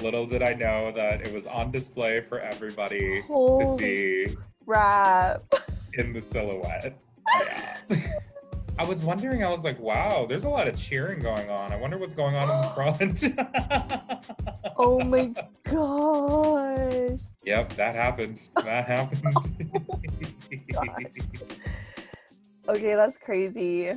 Speaker 2: Little did I know that it was on display for everybody to see.
Speaker 1: Rap.
Speaker 2: in the silhouette. *laughs* Yeah. *laughs* I was wondering, I was like, wow, there's a lot of cheering going on. I wonder what's going on in the *gasps* front.
Speaker 1: oh my *laughs* gosh.
Speaker 2: Yep, that happened. That happened.
Speaker 1: Oh *laughs* okay, that's crazy.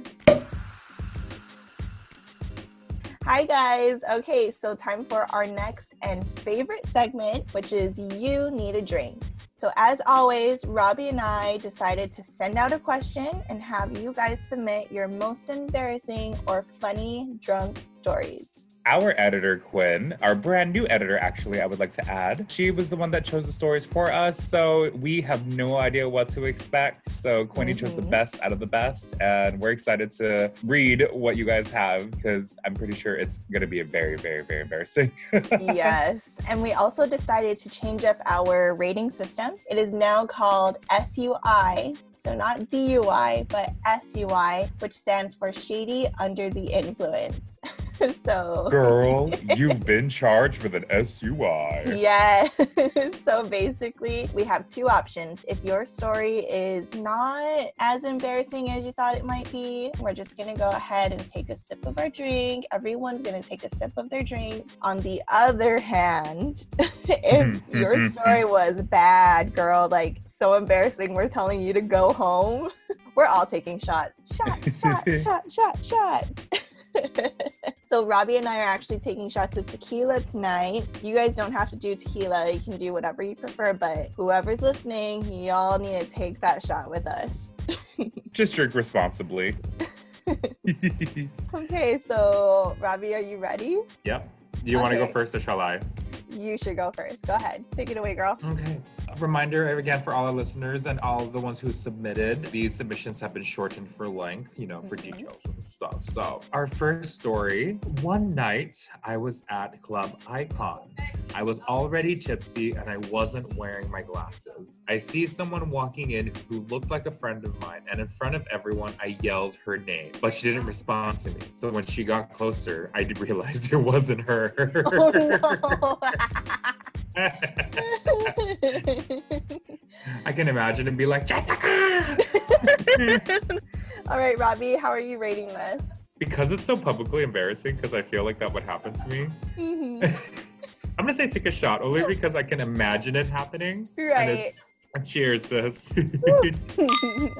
Speaker 1: Hi, guys. Okay, so time for our next and favorite segment, which is You Need a Drink. So, as always, Robbie and I decided to send out a question and have you guys submit your most embarrassing or funny drunk stories
Speaker 2: our editor, Quinn, our brand new editor, actually, I would like to add, she was the one that chose the stories for us. So we have no idea what to expect. So Quinny mm-hmm. chose the mm-hmm. best out of the best. And we're excited to read what you guys have because I'm pretty sure it's going to be a very, very, very embarrassing. *laughs*
Speaker 1: yes. And we also decided to change up our rating system. It is now called SUI. So not DUI, but SUI, which stands for Shady Under the Influence. *laughs* so
Speaker 2: girl *laughs* you've been charged with an sui
Speaker 1: yeah *laughs* so basically we have two options. If your story is not as embarrassing as you thought it might be we're just gonna go ahead and take a sip of our drink. Everyone's gonna take a sip of their drink. On the other hand if mm-hmm, your mm-hmm, story mm-hmm. was bad girl like so embarrassing we're telling you to go home *laughs* we're all taking shots shot shot *laughs* shot shot shot *laughs* so Robbie and I are actually taking shots of tequila tonight. You guys don't have to do tequila. You can do whatever you prefer, but whoever's listening, y'all need to take that shot with us.
Speaker 2: Just drink responsibly.
Speaker 1: okay, so Robbie, are you ready?
Speaker 2: Yep. Do you okay. want to go first or shall I?
Speaker 1: You should go first. Go ahead. Take it away, girl.
Speaker 2: Okay reminder again for all our listeners and all the ones who submitted these submissions have been shortened for length you know for mm-hmm. details and stuff. So our first story one night i was at club icon. I was already tipsy and i wasn't wearing my glasses. I see someone walking in who looked like a friend of mine and in front of everyone i yelled her name but she didn't respond to me. So when she got closer i *laughs* realized it wasn't her. Oh, no. *laughs* I can imagine and be like, Jessica! *laughs*
Speaker 1: All right, Robbie, how are you rating this?
Speaker 2: Because it's so publicly embarrassing, because I feel like that would happen to me. Mm-hmm. *laughs* I'm gonna say take a shot, only because I can imagine it happening.
Speaker 1: Right. *laughs*
Speaker 2: cheers, sis.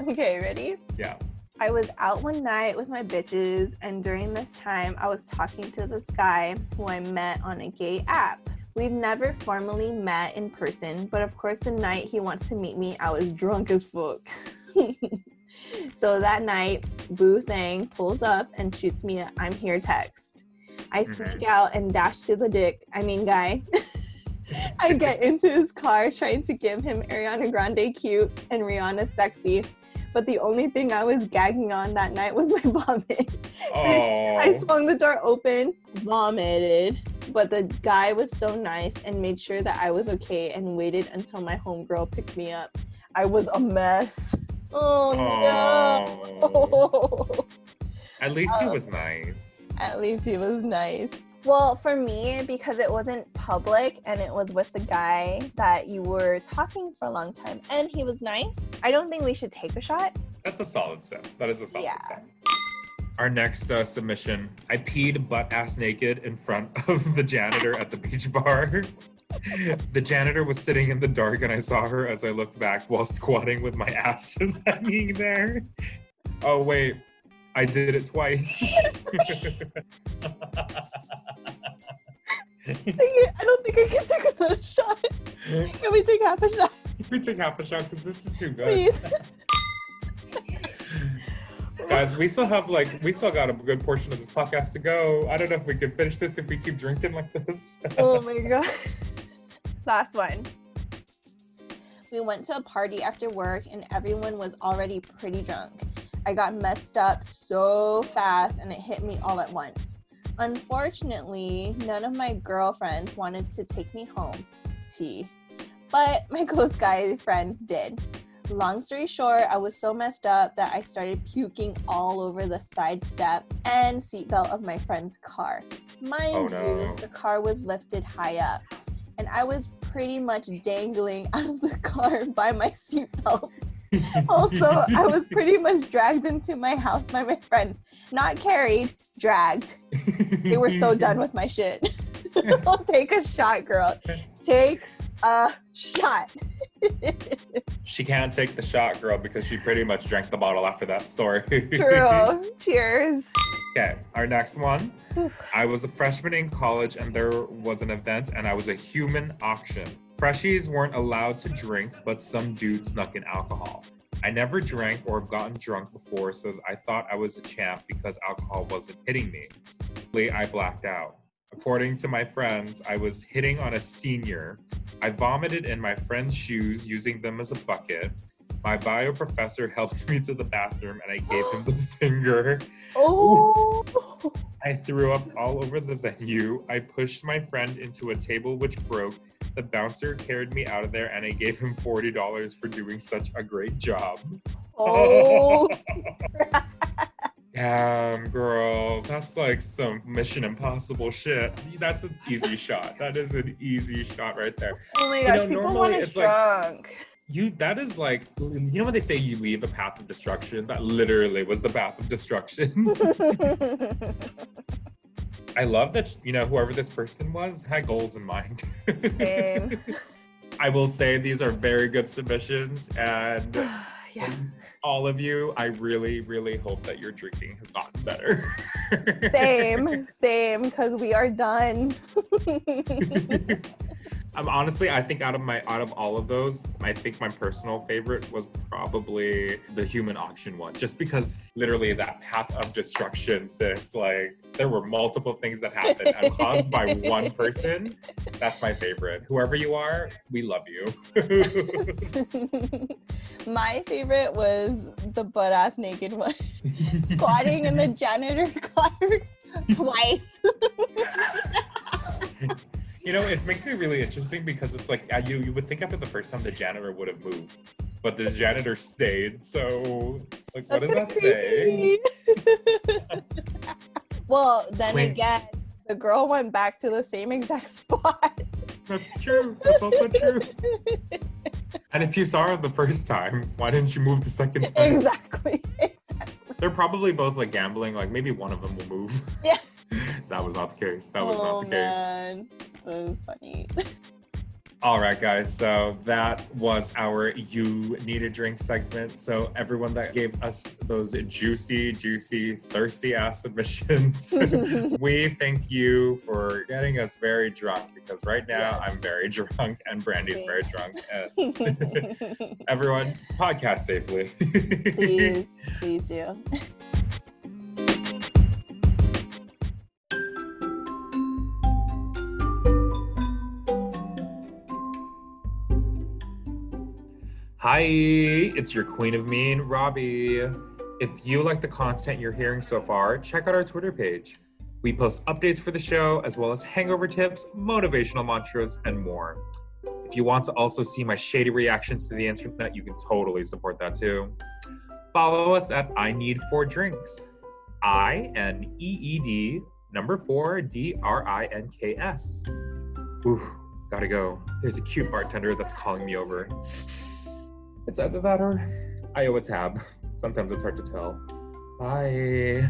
Speaker 1: okay, ready?
Speaker 2: Yeah.
Speaker 1: I was out one night with my bitches, and during this time, I was talking to this guy who I met on a gay app. We've never formally met in person, but of course, the night he wants to meet me, I was drunk as fuck. *laughs* so that night, Boo Thang pulls up and shoots me a I'm here text. I mm-hmm. sneak out and dash to the dick, I mean, guy. *laughs* I get *laughs* into his car trying to give him Ariana Grande cute and Rihanna sexy. But the only thing I was gagging on that night was my vomit. I swung the door open, vomited, but the guy was so nice and made sure that I was okay and waited until my homegirl picked me up. I was a mess. Oh,
Speaker 2: no. *laughs* At least he um, was nice.
Speaker 1: At least he was nice. Well, for me, because it wasn't public and it was with the guy that you were talking for a long time and he was nice, I don't think we should take a shot.
Speaker 2: That's a solid set. That is a solid yeah. set. Our next uh, submission I peed butt ass naked in front *laughs* of the janitor at the beach bar. *laughs* the janitor was sitting in the dark, and I saw her as I looked back while squatting with my ass *laughs* just hanging there. Oh, wait, I did it twice.
Speaker 1: I don't think I can take another shot. Can we take half a shot?
Speaker 2: Can we take half a shot? Because this is too good. Please. Guys, we still have like we still got a good portion of this podcast to go. I don't know if we can finish this if we keep drinking like this. *laughs*
Speaker 1: oh my god. Last one. We went to a party after work and everyone was already pretty drunk. I got messed up so fast and it hit me all at once. Unfortunately, none of my girlfriends wanted to take me home. T. But my *laughs* close guy friends did. Long story short, I was so messed up that I started puking all over the side step and seatbelt of my friend's car. Mind oh, no. you, the car was lifted high up. and I was pretty much dangling *laughs* out of the car by my seatbelt. *laughs* also, I was pretty much dragged into my house by my friends. Not carried, dragged. They were so done with my shit. *laughs* Take a shot, girl. Take a shot. *laughs*
Speaker 2: She can't take the shot, girl, because she pretty much drank the bottle after that story.
Speaker 1: True. *laughs* Cheers.
Speaker 2: Okay, our next one. I was a freshman in college and there was an event and I was a human auction. Freshies weren't allowed to drink, but some dude snuck in alcohol. I never drank or gotten drunk before, so I thought I was a champ because alcohol wasn't hitting me. I blacked out. According to my friends, I was hitting on a senior. I vomited in my friend's shoes using them as a bucket. My bio professor *laughs* helped me to the bathroom and I gave him the *gasps* finger.
Speaker 1: Oh.
Speaker 2: I threw up all over the venue. I pushed my friend into a table which broke. The bouncer carried me out of there and I gave him $40 for doing such a great job.
Speaker 1: Oh. *laughs*
Speaker 2: Damn, girl. That's like some Mission Impossible shit. That's an easy *laughs* shot. That is an easy shot right there.
Speaker 1: Oh my
Speaker 2: You
Speaker 1: gosh,
Speaker 2: know,
Speaker 1: people
Speaker 2: normally
Speaker 1: want us
Speaker 2: it's like-
Speaker 1: drunk.
Speaker 2: You that is like you know when they say you leave a path of destruction? That literally was the path of destruction. *laughs* I love that you know whoever this person was had goals in mind.
Speaker 1: Same. *laughs*
Speaker 2: I will say these are very good submissions and *sighs* *sighs* *sighs*
Speaker 1: yeah.
Speaker 2: from all of you, I really, really hope that your drinking has gotten better.
Speaker 1: Same, *laughs* same, because we are done. *laughs*
Speaker 2: um, honestly, I think out of my out of all of those, I think my personal favorite was probably the human auction one, just because literally that path of destruction, sis. Like there were multiple things that happened and caused by one person. That's my favorite. Whoever you are, we love you. *laughs*
Speaker 1: My favorite was the butt ass naked one. *laughs* Squatting in the janitor *laughs* car twice.
Speaker 2: You know, it makes me really interesting because it's like uh, you you would think after the first time the janitor would have moved, but the janitor stayed. So it's like, what
Speaker 1: That's
Speaker 2: does that say? *laughs*
Speaker 1: well, then again, the girl went back to the same exact *laughs* spot.
Speaker 2: That's true. That's also true. And if you saw her the first time, why didn't you move the second *laughs* time?
Speaker 1: exactly. Exactly.
Speaker 2: They're probably both like gambling. Like maybe one of them will move.
Speaker 1: Yeah.
Speaker 2: that was not the case. That was
Speaker 1: oh,
Speaker 2: not the case.
Speaker 1: man. That was funny.
Speaker 2: All right, guys. So that was our You Need a Drink segment. So, everyone that gave us those juicy, juicy, thirsty ass submissions, *laughs* we thank you for getting us very drunk because right now
Speaker 1: Yes.
Speaker 2: I'm very drunk and Brandy's very drunk. *laughs* Everyone, podcast safely.
Speaker 1: please, *laughs* please do.
Speaker 2: Hi, it's your queen of mean, Robbie. If you like the content you're hearing so far, check out our Twitter page. We post updates for the show, as well as hangover tips, motivational mantras, and more. If you want to also see my shady reactions to the internet, you can totally support that too. Follow us at I Need Four Drinks. I N E E D number four D R I N K S. Ooh, gotta go. There's a cute bartender that's calling me over. It's either that or I owe a tab. Sometimes it's hard to tell. Bye.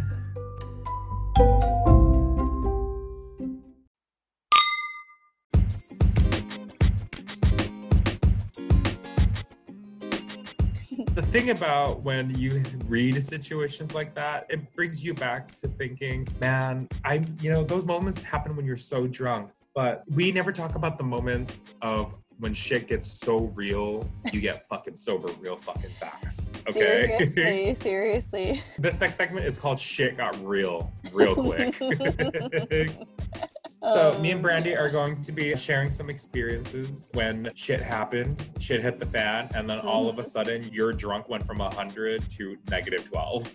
Speaker 2: the thing about when you read situations like that, it brings you back to thinking, man, I, you know, those moments happen when you're so drunk, but we never talk about the moments of when shit gets so real, you get fucking sober real fucking fast. Okay.
Speaker 1: Seriously, *laughs* seriously.
Speaker 2: this next segment is called Shit Got Real, real quick. *laughs* *laughs* So oh, me and Brandy are going to be sharing some experiences when shit happened, shit hit the fan, and then all of a mm-hmm. sudden your drunk went from 100 to negative 12.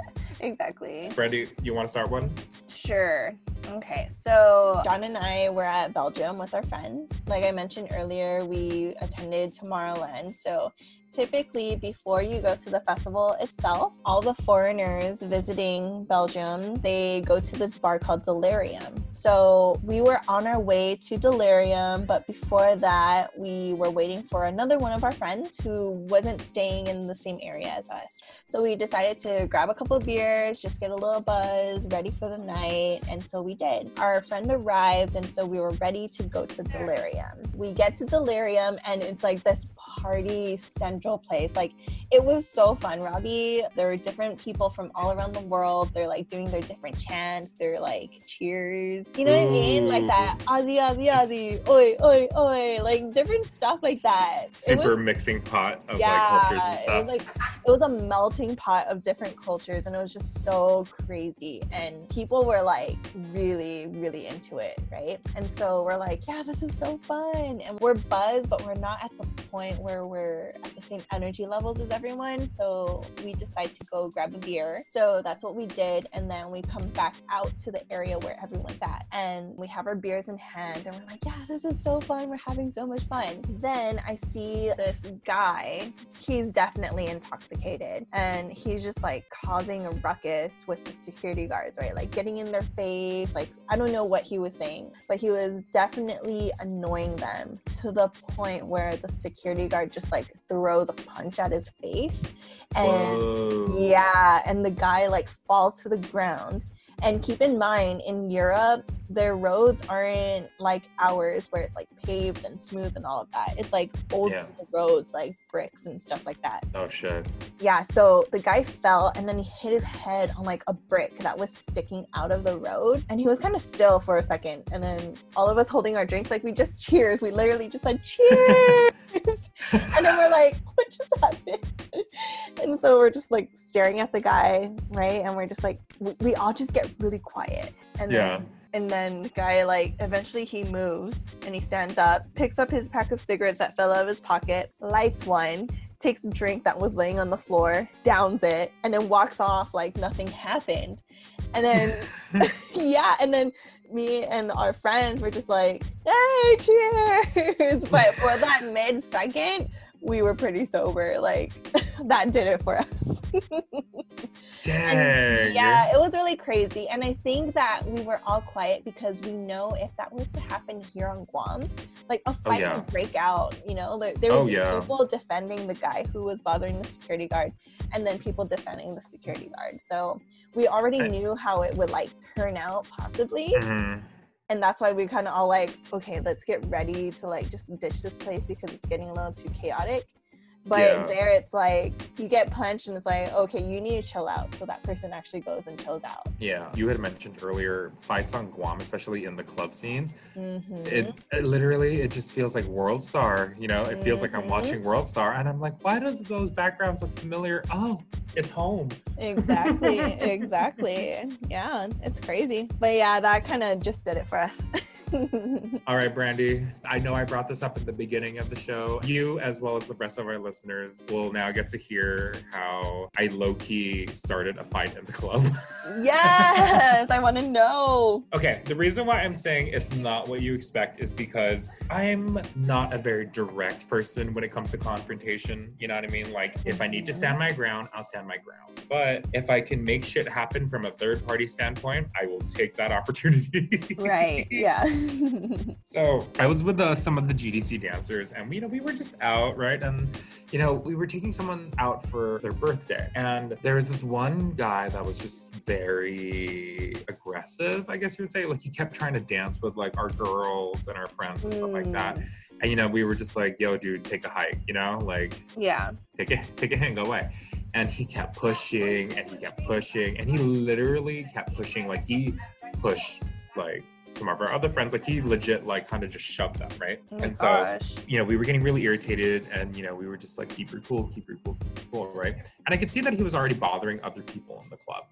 Speaker 2: *laughs*
Speaker 1: Exactly.
Speaker 2: Brandy, you want to start one?
Speaker 1: Sure. Okay, so John and I were at Belgium with our friends. Like I mentioned earlier, we attended Tomorrowland. So typically before you go to the festival itself all the foreigners visiting belgium they go to this bar called delirium. So we were on our way to delirium but before that we were waiting for another one of our friends who wasn't staying in the same area as us. So we decided to grab a couple of beers just get a little buzz ready for the night and so we did. Our friend arrived and so we were ready to go to delirium. We get to delirium and it's like this party central place. Like it was so fun, Robbie. There were different people from all around the world. They're like doing their different chants. They're like cheers. You know what I mean? Like mm. that Aussie, Aussie, Aussie, oi, oi, oi. Like different stuff like that.
Speaker 2: Super was, mixing pot of yeah, like cultures and stuff.
Speaker 1: It was like it was a melting pot of different cultures and it was just so crazy. And people were like really, really into it, right? And so we're like, yeah, this is so fun. And we're buzzed, but we're not at the point where we're at the same energy levels as everyone. So we decide to go grab a beer. So that's what we did. And then we come back out to the area where everyone's at. And we have our beers in hand. And we're like, yeah, this is so fun. We're having so much fun. Then I see this guy. He's definitely intoxicated. And he's just like causing a ruckus with the security guards, right? Like getting in their face. Like, I don't know what he was saying, but he was definitely annoying them to the point where the security guard just like throws a punch at his face and Whoa. yeah and the guy like falls to the ground and keep in mind, in Europe, their roads aren't like ours where it's like paved and smooth and all of that. It's like old yeah. roads, like bricks and stuff like that.
Speaker 2: Oh shit.
Speaker 1: Yeah, so the guy fell and then he hit his head on like a brick that was sticking out of the road. And he was kind of still for a second. And then all of us holding our drinks, like we just cheers. We literally just said cheers. *laughs* and then we're like, *laughs* what just happened? and so we're just like staring at the guy, right? And we're just like, we, we all just get really quiet. And yeah. Then, and then the guy like eventually he moves and he stands up, picks up his pack of cigarettes that fell out of his pocket, lights one, takes a drink that was laying on the floor, downs it, and then walks off like nothing happened. And then *laughs* *laughs* yeah, and then me and our friends were just like, hey, cheers. *laughs* But for that mid second, we were pretty sober. Like *laughs* that did it for us. *laughs*
Speaker 2: Dang.
Speaker 1: And, yeah, it was really crazy. And I think that we were all quiet because we know if that were to happen here on Guam, like a oh, fight oh, yeah. would break out. You know, there, there oh, would oh, be yeah. people defending the guy who was bothering the security guard, and then people defending the security guard. So we already knew how it would like turn out, possibly. Mm-hmm. And that's why we kind of all like okay let's get ready to like just ditch this place because it's getting a little too chaotic but yeah. there it's like you get punched and it's like, okay, you need to chill out. So that person actually goes and chills out.
Speaker 2: Yeah. You had mentioned earlier fights on Guam, especially in the club scenes. Mm-hmm. It, it, literally it just feels like World Star, you know, it feels mm-hmm. like I'm mm-hmm. watching World Star and I'm like, why does those backgrounds look familiar? Oh, it's home.
Speaker 1: Exactly. *laughs* exactly. Yeah, it's crazy. But yeah, that kind of just did it for us. *laughs* *laughs*
Speaker 2: All right, Brandy. I know I brought this up at the beginning of the show. You, as well as the rest of our listeners, will now get to hear how I low key started a fight in the club. *laughs*
Speaker 1: yes, I want to know.
Speaker 2: Okay, the reason why I'm saying it's not what you expect is because I'm not a very direct person when it comes to confrontation. You know what I mean? Like, if I need to stand my ground, I'll stand my ground. But if I can make shit happen from a third party standpoint, I will take that opportunity.
Speaker 1: right. Yeah. *laughs*
Speaker 2: so I was with uh, some of the GDC dancers, and we, you know we were just out, right? And you know we were taking someone out for their birthday, and there was this one guy that was just very aggressive, I guess you would say. Like he kept trying to dance with like our girls and our friends and mm. stuff like that. Mm. And you know we were just like, "Yo, dude, take a hike," you know, like
Speaker 1: yeah,
Speaker 2: take it, take a hit, and go away and he kept pushing and he kept pushing and he literally kept pushing like he pushed like some of our other friends, like he legit like kind of just shoved them, right?
Speaker 1: Oh
Speaker 2: and
Speaker 1: so, gosh.
Speaker 2: you know, we were getting really irritated and you know, we were just like, keep your cool, keep your cool, keep your cool, right? And I could see that he was already bothering other people in the club.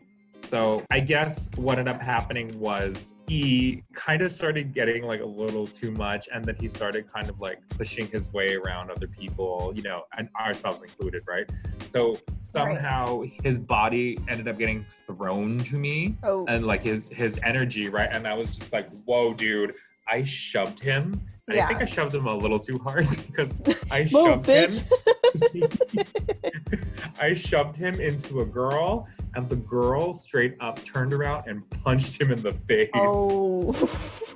Speaker 2: So I guess what ended up happening was he kind of started getting like a little too much, and then he started kind of like pushing his way around other people, you know, and ourselves included, right? So somehow right. his body ended up getting thrown to me, oh. and like his his energy, right? And I was just like, "Whoa, dude!" I shoved him. Yeah. I think I shoved him a little too hard *laughs* because I shoved him. *laughs* I shoved him into a girl, and the girl straight up turned around and punched him in the face.
Speaker 1: Oh.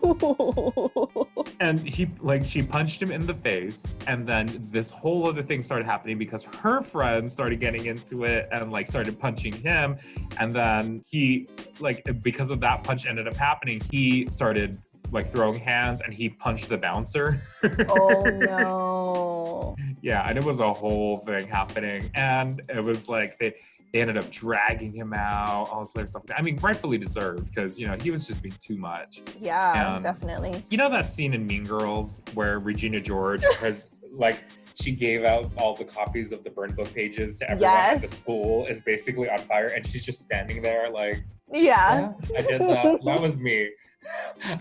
Speaker 1: *laughs*
Speaker 2: and he, like, she punched him in the face, and then this whole other thing started happening because her friends started getting into it and, like, started punching him. And then he, like, because of that punch ended up happening, he started like throwing hands and he punched the bouncer.
Speaker 1: oh no. *laughs*
Speaker 2: Yeah, and it was a whole thing happening. And it was like they they ended up dragging him out, all this other stuff. I mean, rightfully deserved because you know he was just being too much.
Speaker 1: Yeah, definitely.
Speaker 2: You know that scene in Mean Girls where Regina George *laughs* has like she gave out all the copies of the burn book pages to everyone yes. at the school is basically on fire and she's just standing there like
Speaker 1: yeah,
Speaker 2: yeah I did that. that was me.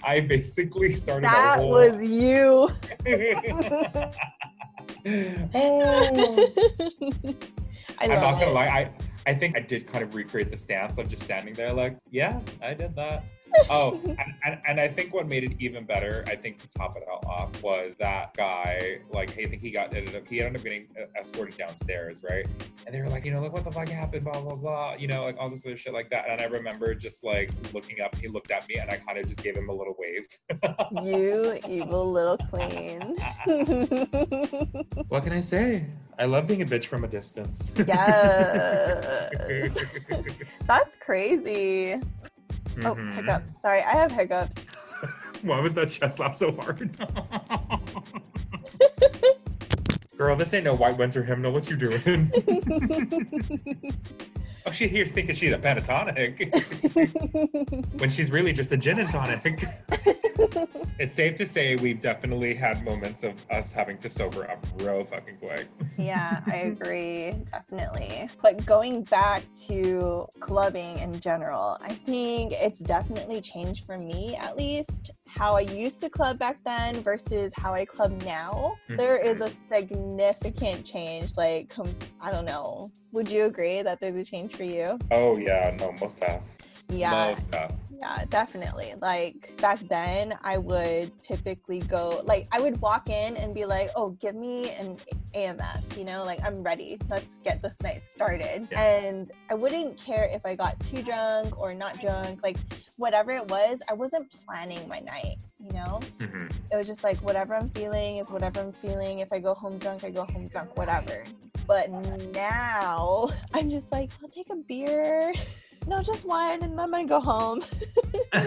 Speaker 2: I basically started.
Speaker 1: That whole... was you. *laughs*
Speaker 2: oh. *laughs* I am not gonna lie. I I think I did kind of recreate the stance of just standing there, like, yeah, I did that *laughs* oh, and, and, and, I think what made it even better, I think to top it all off, was that guy, like, hey, I think he got ended up, he ended up getting uh, escorted downstairs, right? And they were like, you know, like, what the fuck happened, blah, blah, blah, you know, like all this other shit like that. And I remember just like looking up, he looked at me and I kind of just gave him a little wave.
Speaker 1: you *laughs* evil little queen. *laughs*
Speaker 2: what can I say? I love being a bitch from a distance. *laughs*
Speaker 1: Yes. *laughs* That's crazy. Oh, mm-hmm. Oh, hiccups. Sorry, I have hiccups. *laughs*
Speaker 2: Why was that chest laugh so hard? Girl, this ain't no white winter hymnal. What you doing? Oh, she here thinking she's a pentatonic. *laughs* when she's really just a gin and tonic. *laughs* it's safe to say we've definitely had moments of us having to sober up real fucking quick.
Speaker 1: yeah, *laughs* I agree. Definitely. But going back to clubbing in general, I think it's definitely changed for me at least how I used to club back then versus how I club now, mm-hmm. there is a significant change. Like, I don't know. Would you agree that there's a change for you?
Speaker 2: Oh, yeah. No, most stuff.
Speaker 1: Yeah. Most stuff. Yeah, definitely. Like back then, I would typically go, like, I would walk in and be like, oh, give me an AMF, you know, like, I'm ready. Let's get this night started. Yeah. And I wouldn't care if I got too drunk or not drunk, like, whatever it was, I wasn't planning my night, you know? Mm-hmm. It was just like, whatever I'm feeling is whatever I'm feeling. If I go home drunk, I go home drunk, whatever. But now *laughs* I'm just like, I'll take a beer. *laughs* no, just one, and I'm gonna go home. *laughs*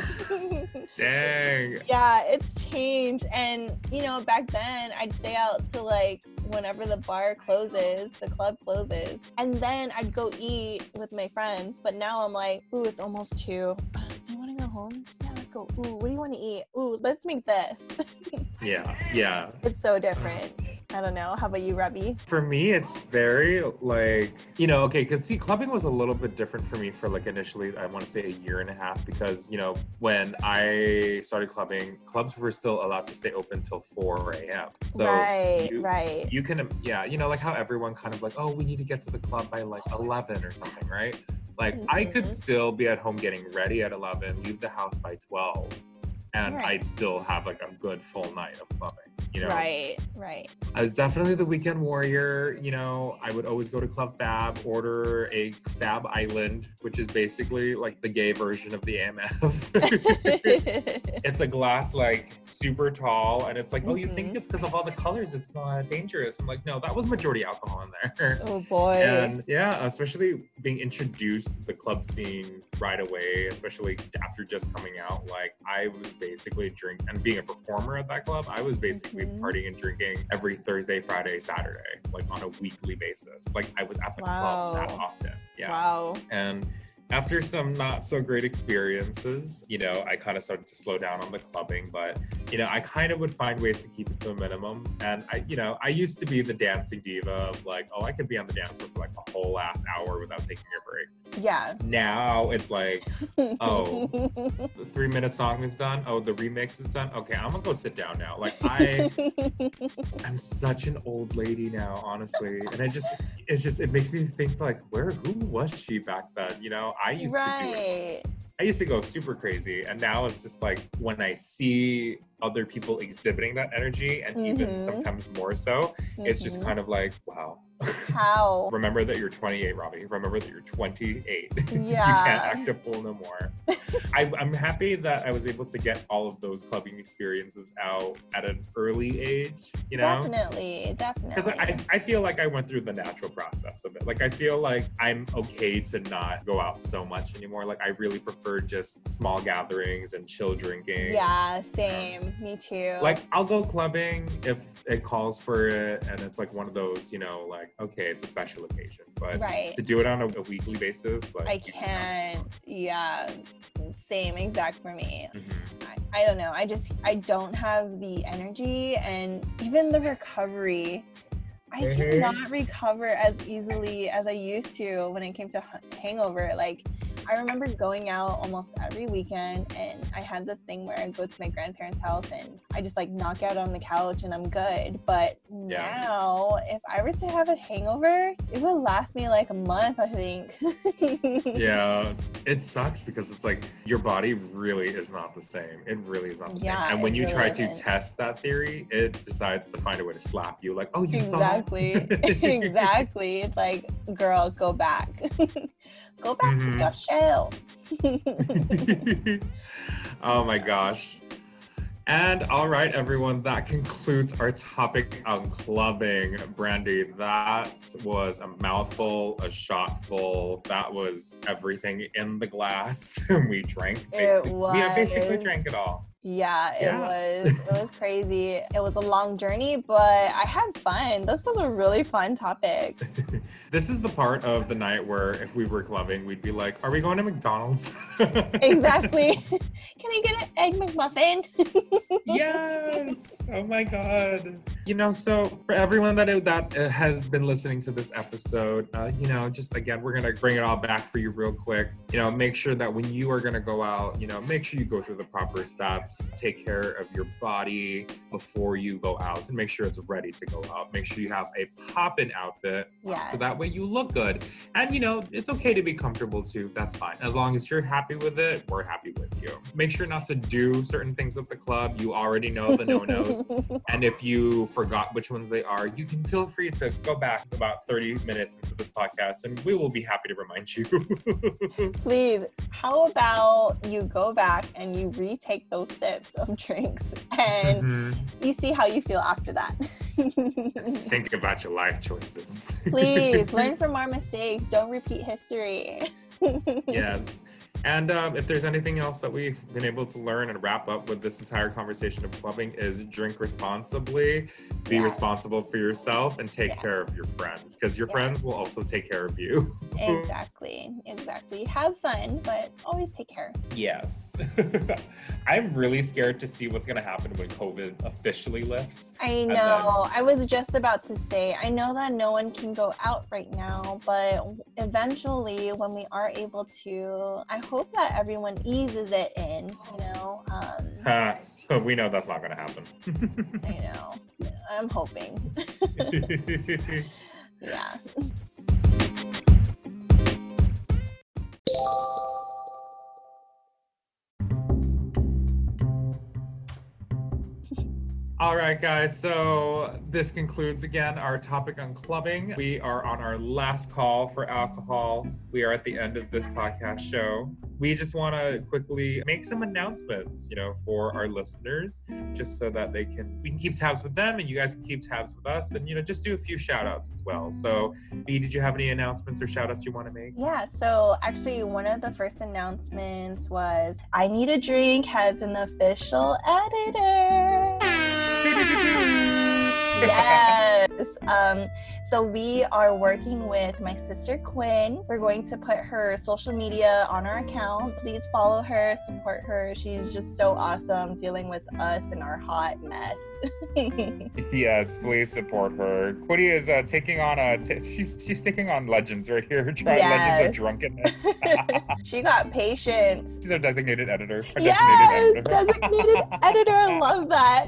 Speaker 2: Dang.
Speaker 1: Yeah, it's changed. And, you know, back then I'd stay out till like whenever the bar closes, the club closes. And then I'd go eat with my friends. But now I'm like, ooh, it's almost two. Do you wanna go home? Yeah, let's go. Ooh, what do you wanna eat? Ooh, let's make this. *laughs*
Speaker 2: yeah, yeah.
Speaker 1: It's so different. I don't know. How about you, Robbie?
Speaker 2: For me, it's very like, you know, okay, because see, clubbing was a little bit different for me for like initially, I want to say a year and a half, because, you know, when I started clubbing, clubs were still allowed to stay open till 4 a.m.
Speaker 1: So right, you, right.
Speaker 2: You can, yeah, you know, like how everyone kind of like, oh, we need to get to the club by like 11 or something, right? Like mm-hmm. I could mm-hmm. still be at home getting ready at 11, leave the house by 12 and right. I'd still have like a good full night of clubbing. You know,
Speaker 1: right, right.
Speaker 2: I was definitely the weekend warrior. You know, I would always go to Club Fab, order a Fab Island, which is basically like the gay version of the AMF. *laughs* it's a glass like super tall, and it's like, oh, you think mm-hmm. it's because of all the colors? It's not dangerous. I'm like, no, that was majority alcohol in there.
Speaker 1: Oh boy.
Speaker 2: And yeah, especially being introduced to the club scene right away, especially after just coming out. Like I was basically drink and being a performer at that club, I was basically mm-hmm. partying and drinking every Thursday, Friday, Saturday, like on a weekly basis. Like I was at the wow. club that often. Yeah.
Speaker 1: Wow.
Speaker 2: And after some not so great experiences, you know, I kind of started to slow down on the clubbing, but you know, I kind of would find ways to keep it to a minimum. And I, you know, I used to be the dancing diva of like, oh, I could be on the dance floor for like a whole last hour without taking a break.
Speaker 1: Yeah.
Speaker 2: Now it's like, *laughs* oh, the three minute song is done. Oh, the remix is done. Okay, I'm gonna go sit down now. Like I, *laughs* I'm such an old lady now, honestly, and I just, it's just, it makes me think like, where, who was she back then? You know, I used right. to do it. I used to go super crazy, and now it's just like when I see other people exhibiting that energy, and mm-hmm. even sometimes more so, mm-hmm. it's just mm-hmm. kind of like, wow,
Speaker 1: how? *laughs*
Speaker 2: Remember that you're 28, Robbie. Remember that you're 28. Yeah. *laughs* you can't act a fool no more. *laughs* I, am happy that I was able to get all of those clubbing experiences out at an early age, you know?
Speaker 1: Definitely, definitely.
Speaker 2: Because I, I feel like I went through the natural process of it. Like, I feel like I'm okay to not go out so much anymore. Like, I really prefer just small gatherings and chill drinking.
Speaker 1: Yeah, same. Me too.
Speaker 2: Like, I'll go clubbing if it calls for it and it's like one of those, you know, like, okay, it's a special occasion. But right. to do it on a, a weekly basis, like
Speaker 1: I can't. Yeah, same exact for me. Mm-hmm. I, I don't know. I just I don't have the energy and even the recovery. I mm-hmm. cannot recover as easily as I used to when it came to hangover. Like I remember going out almost every weekend, and I had this thing where I go to my grandparents' house and I just like knock out on the couch and I'm good. But yeah. now, if I were to have a hangover, it would last me like a month, I think.
Speaker 2: yeah, *laughs* it sucks because it's like your body really is not the same. It really is not the yeah, same. And when you really try isn't. to test that theory, it decides to find a way to slap you, like, oh, you
Speaker 1: exactly, *laughs* *laughs* exactly. It's like, girl, go back. Go back mm-hmm. to your shell. *laughs*
Speaker 2: oh my gosh. And all right, everyone, that concludes our topic on clubbing. Brandy, that was a mouthful, a shot full. That was everything in the glass *laughs* And we drank. Basically. It was. We basically drank it all.
Speaker 1: Yeah, it yeah. was it was *laughs* crazy. It was a long journey, but I had fun. This was a really fun topic.
Speaker 2: This is the part of the night where if we were clubbing, we'd be like, "Are we going to McDonald's?" *laughs*
Speaker 1: exactly. *laughs* Can I get an egg McMuffin? *laughs*
Speaker 2: yes. Oh my god. You know, so for everyone that that uh, has been listening to this episode, uh, you know, just again, we're gonna bring it all back for you real quick. You know, make sure that when you are gonna go out, you know, make sure you go through the proper steps take care of your body before you go out and make sure it's ready to go out. Make sure you have a pop-in outfit yeah. so that way you look good. And you know, it's okay to be comfortable too. That's fine. As long as you're happy with it, we're happy with you. Make sure not to do certain things at the club. You already know the no-nos. *laughs* and if you forgot which ones they are, you can feel free to go back about 30 minutes into this podcast and we will be happy to remind you. *laughs*
Speaker 1: Please, how about you go back and you retake those sips of drinks and mm-hmm. you see how you feel after that. *laughs*
Speaker 2: Think about your life choices.
Speaker 1: Please *laughs* learn from our mistakes. Don't repeat history.
Speaker 2: yes. And um, if there's anything else that we've been able to learn and wrap up with this entire conversation of clubbing is drink responsibly, be yes. responsible for yourself, and take yes. care of your friends because your yes. friends will also take care of you. *laughs*
Speaker 1: exactly, exactly. Have fun, but always take care.
Speaker 2: Yes. *laughs* I'm really scared to see what's going to happen when COVID officially lifts.
Speaker 1: I know. Then... I was just about to say, I know that no one can go out right now, but eventually, when we are able to, I hope that everyone eases it in, you know.
Speaker 2: Um, *laughs* we know that's not going to happen.
Speaker 1: I know. I'm hoping. *laughs* *laughs* yeah.
Speaker 2: All right, guys. So this concludes again our topic on clubbing. We are on our last call for alcohol. We are at the end of this podcast show. We just want to quickly make some announcements, you know, for our listeners, just so that they can we can keep tabs with them and you guys can keep tabs with us, and you know, just do a few shout outs as well. So, B, did you have any announcements or shout outs you want to make?
Speaker 1: Yeah. So actually, one of the first announcements was I Need a Drink has an official editor yes. Um, so we are working with my sister Quinn. We're going to put her social media on our account. Please follow her, support her. She's just so awesome dealing with us and our hot mess. *laughs*
Speaker 2: yes, please support her. Quinny is uh, taking on a t- she's she's taking on legends right here. *laughs* Trying
Speaker 1: Yes.
Speaker 2: legends of drunkenness. *laughs*
Speaker 1: she got patience.
Speaker 2: she's our designated editor. Our
Speaker 1: Yes,
Speaker 2: designated
Speaker 1: designated editor. I love that.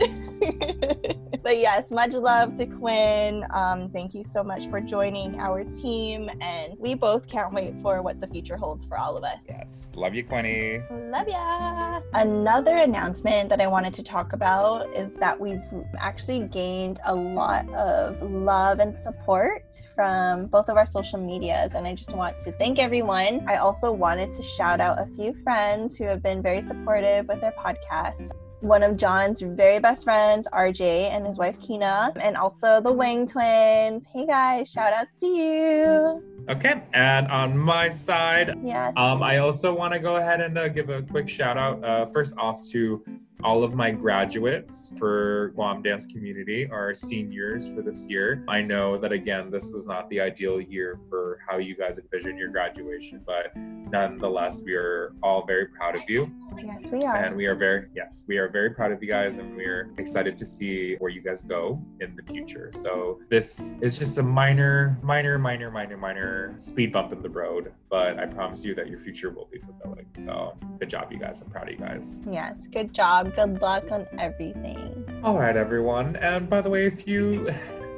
Speaker 1: but yes, much love to Quinn. Um, thank you so much for joining our team, and we both can't wait for what the future holds for all of us.
Speaker 2: yes, love you, Quinny.
Speaker 1: Love ya. Another announcement that I wanted to talk about is that we've actually gained a lot of love and support from both of our social medias, and I just want to thank everyone. I also wanted to shout out a few friends who have been very supportive with their podcasts. One of John's very best friends, RJ, and his wife Kina, and also the Wang twins. Hey guys, shout outs to you.
Speaker 2: Okay, and on my side,
Speaker 1: Yes.
Speaker 2: Um, I also want to go ahead and uh, give a quick shout out, uh, first off, to all of my graduates for Guam Dance Community, are seniors for this year. I know that, again, this was not the ideal year for how you guys envisioned your graduation, but nonetheless, we are all very proud of you.
Speaker 1: yes, we are.
Speaker 2: And we are very, yes, we are very proud of you guys and we're excited to see where you guys go in the future. So this is just a minor, minor, minor, minor, minor speed bump in the road, but I promise you that your future will be fulfilling. So good job, you guys. I'm proud of you guys.
Speaker 1: Yes, good job. Good luck on everything.
Speaker 2: All right, everyone. And by the way, if you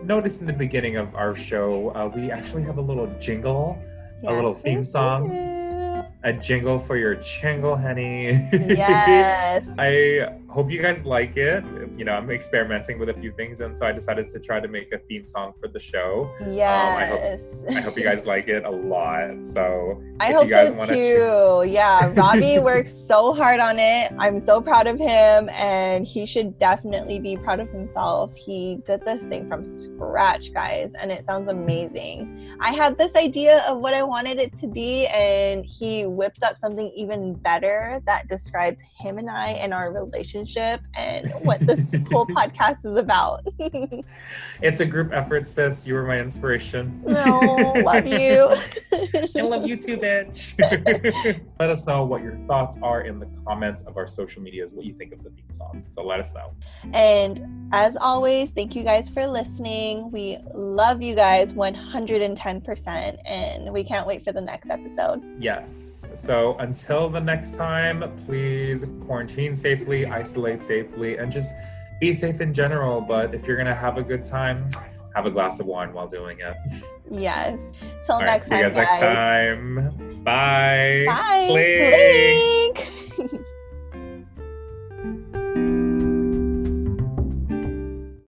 Speaker 2: noticed in the beginning of our show, uh, we actually have a little jingle, a little theme song. a jingle for your chingle, honey.
Speaker 1: Yes. *laughs*
Speaker 2: I hope you guys like it. You know, I'm experimenting with a few things, and so I decided to try to make a theme song for the show.
Speaker 1: Um, yes.
Speaker 2: I hope you guys *laughs* like it a lot. So,
Speaker 1: I hope
Speaker 2: you guys
Speaker 1: so
Speaker 2: wanna
Speaker 1: too. yeah, Robbie *laughs* works so hard on it. I'm so proud of him, and he should definitely be proud of himself. He did this thing from scratch, guys, and it sounds amazing. I had this idea of what I wanted it to be, and he whipped up something even better that describes him and I and our relationship and what this whole *laughs* podcast is about.
Speaker 2: it's a group effort, sis. You were my inspiration.
Speaker 1: no, love you. *laughs*
Speaker 2: I love you too, bitch. *laughs* let us know what your thoughts are in the comments of our social medias, what you think of the theme song. So let us know.
Speaker 1: And as always, thank you guys for listening. We love you guys 110%, and we can't wait for the next episode.
Speaker 2: Yes. So until the next time, please quarantine safely, isolate safely, and just be safe in general, but if you're going to have a good time, have a glass of wine while doing it.
Speaker 1: Yes. Till
Speaker 2: right,
Speaker 1: next time.
Speaker 2: See you
Speaker 1: guys,
Speaker 2: guys, next time. Bye.
Speaker 1: Bye. Blink. *laughs*